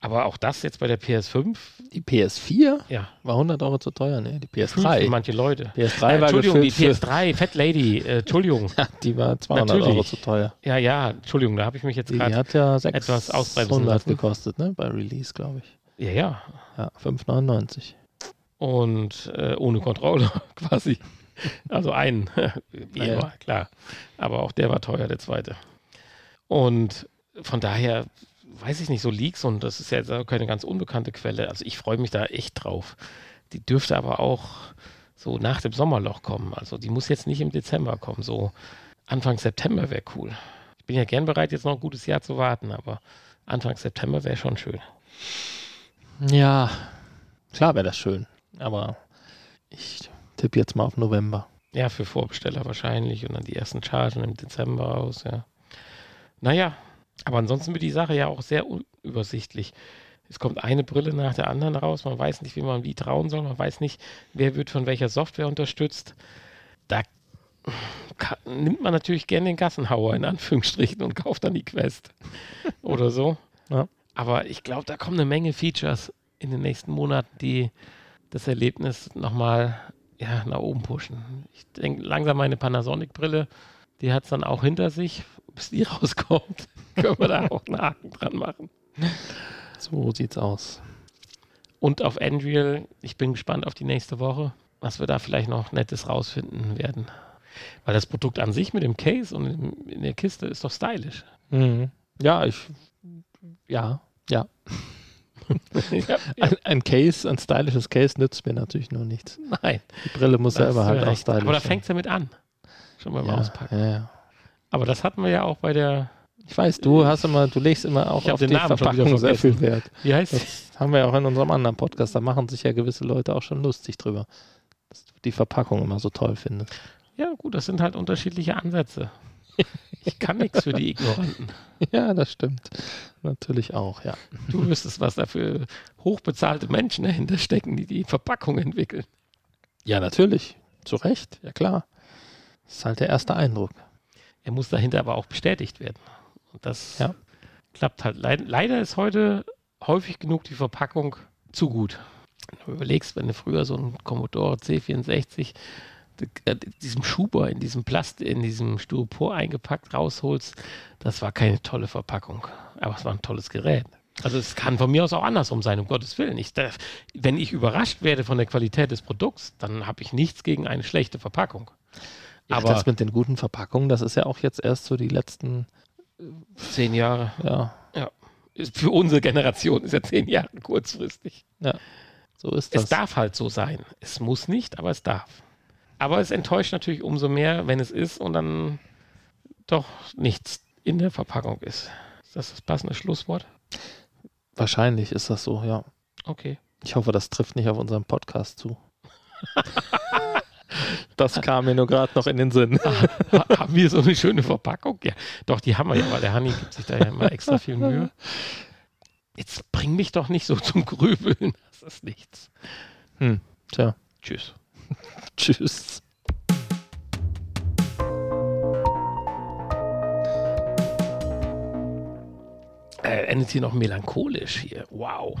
Aber auch das jetzt bei der PS5, Die PS4 ja, war 100 Euro zu teuer, ne? Die gefühlt für PS3. manche Leute. PS3 Äh, war Entschuldigung, die gefüllt für, PS3, Fat Lady, äh, [laughs] Entschuldigung. die war 200 Natürlich. Euro zu teuer. Ja, ja, Entschuldigung, da habe ich mich jetzt Die gerade. hat ja etwas ausbremsen 600 lassen. gekostet, ne? Bei Release, glaube ich. Ja, ja. Ja, 5,99. Und äh, ohne Controller [laughs] quasi. Also einen. [laughs] Ja. immer, klar. Aber auch der war teuer, der zweite. Und von daher weiß ich nicht, so Leaks und das ist ja jetzt auch keine ganz unbekannte Quelle. Also ich freue mich da echt drauf. Die dürfte aber auch so nach dem Sommerloch kommen. Also die muss jetzt nicht im Dezember kommen. So Anfang September wäre cool. Ich bin ja gern bereit, jetzt noch ein gutes Jahr zu warten, aber Anfang September wäre schon schön. Ja, klar wäre das schön. Aber ich tippe jetzt mal auf November. Ja, für Vorbesteller wahrscheinlich und dann die ersten Chargen im Dezember aus, ja. Naja, aber ansonsten wird die Sache ja auch sehr unübersichtlich. Es kommt eine Brille nach der anderen raus, man weiß nicht, wie man wie trauen soll, man weiß nicht, wer wird von welcher Software unterstützt. Da ka- nimmt man natürlich gerne den Gassenhauer in Anführungsstrichen und kauft dann die Quest [laughs] oder so. Ja. Aber ich glaube, da kommen eine Menge Features in den nächsten Monaten, die das Erlebnis nochmal ja, nach oben pushen. Ich denke, langsam meine Panasonic-Brille, die hat es dann auch hinter sich. Bis die [laughs] rauskommt, können wir da auch einen Haken dran machen. So sieht's aus. Und auf Andreal, ich bin gespannt auf die nächste Woche, was wir da vielleicht noch Nettes rausfinden werden. Weil das Produkt an sich mit dem Case und in, in der Kiste ist doch stylisch. Mhm. Ja, ich. Ja, [laughs] ja. ja, Ein, ein Case, ein stylisches Case nützt mir natürlich nur nichts. nein. Die Brille muss da selber halt auch recht. stylisch Aber da sein. fängt es damit an. Schon beim ja, Auspacken. ja, ja. Aber das hatten wir ja auch bei der, Ich weiß, du hast immer, du legst immer auch Ich auf den die Namen Verpackung sehr viel Wert. wie heißt? Das haben wir ja auch in unserem anderen Podcast. Da machen sich ja gewisse Leute auch schon lustig drüber, dass du die Verpackung immer so toll findest. Ja, gut, das sind halt unterschiedliche Ansätze. Ich kann nichts für die Ignoranten. Ja, das stimmt. Natürlich auch, ja. Du wüsstest, was da für hochbezahlte Menschen dahinter stecken, die die Verpackung entwickeln. Ja, natürlich. Zu Recht, ja klar. Das ist halt der erste Eindruck. Er muss dahinter aber auch bestätigt werden. Und das Ja. klappt halt. Leid, leider ist heute häufig genug die Verpackung zu gut. Wenn du überlegst, wenn du früher so einen Commodore C64 d- äh, diesem Schuber in diesem Plast, in diesem Styropor eingepackt rausholst, das war keine tolle Verpackung. Aber es war ein tolles Gerät. Also es kann von mir aus auch andersrum sein, um Gottes Willen. Ich darf, wenn ich überrascht werde von der Qualität des Produkts, dann habe ich nichts gegen eine schlechte Verpackung. Ja, Aber das mit den guten Verpackungen, das ist ja auch jetzt erst so die letzten, zehn Jahre ja, ist für unsere Generation ist ja zehn Jahre kurzfristig. so ist das. Es darf halt so sein. Es muss nicht, aber es darf. Aber es enttäuscht natürlich umso mehr, wenn es ist und dann doch nichts in der Verpackung ist. Ist das das passende Schlusswort? Wahrscheinlich ist das so, ja. Okay. Ich hoffe, das trifft nicht auf unseren Podcast zu. [laughs] das kam mir nur gerade noch in den Sinn. Ha haben wir so eine schöne Verpackung? Ja, doch, die haben wir ja, weil der Hanni gibt sich da ja immer extra viel Mühe. Jetzt bring mich doch nicht so zum Grübeln. Das ist nichts. Tja, Tschüss. [laughs] tschüss. Äh, endet hier noch melancholisch hier. Wow.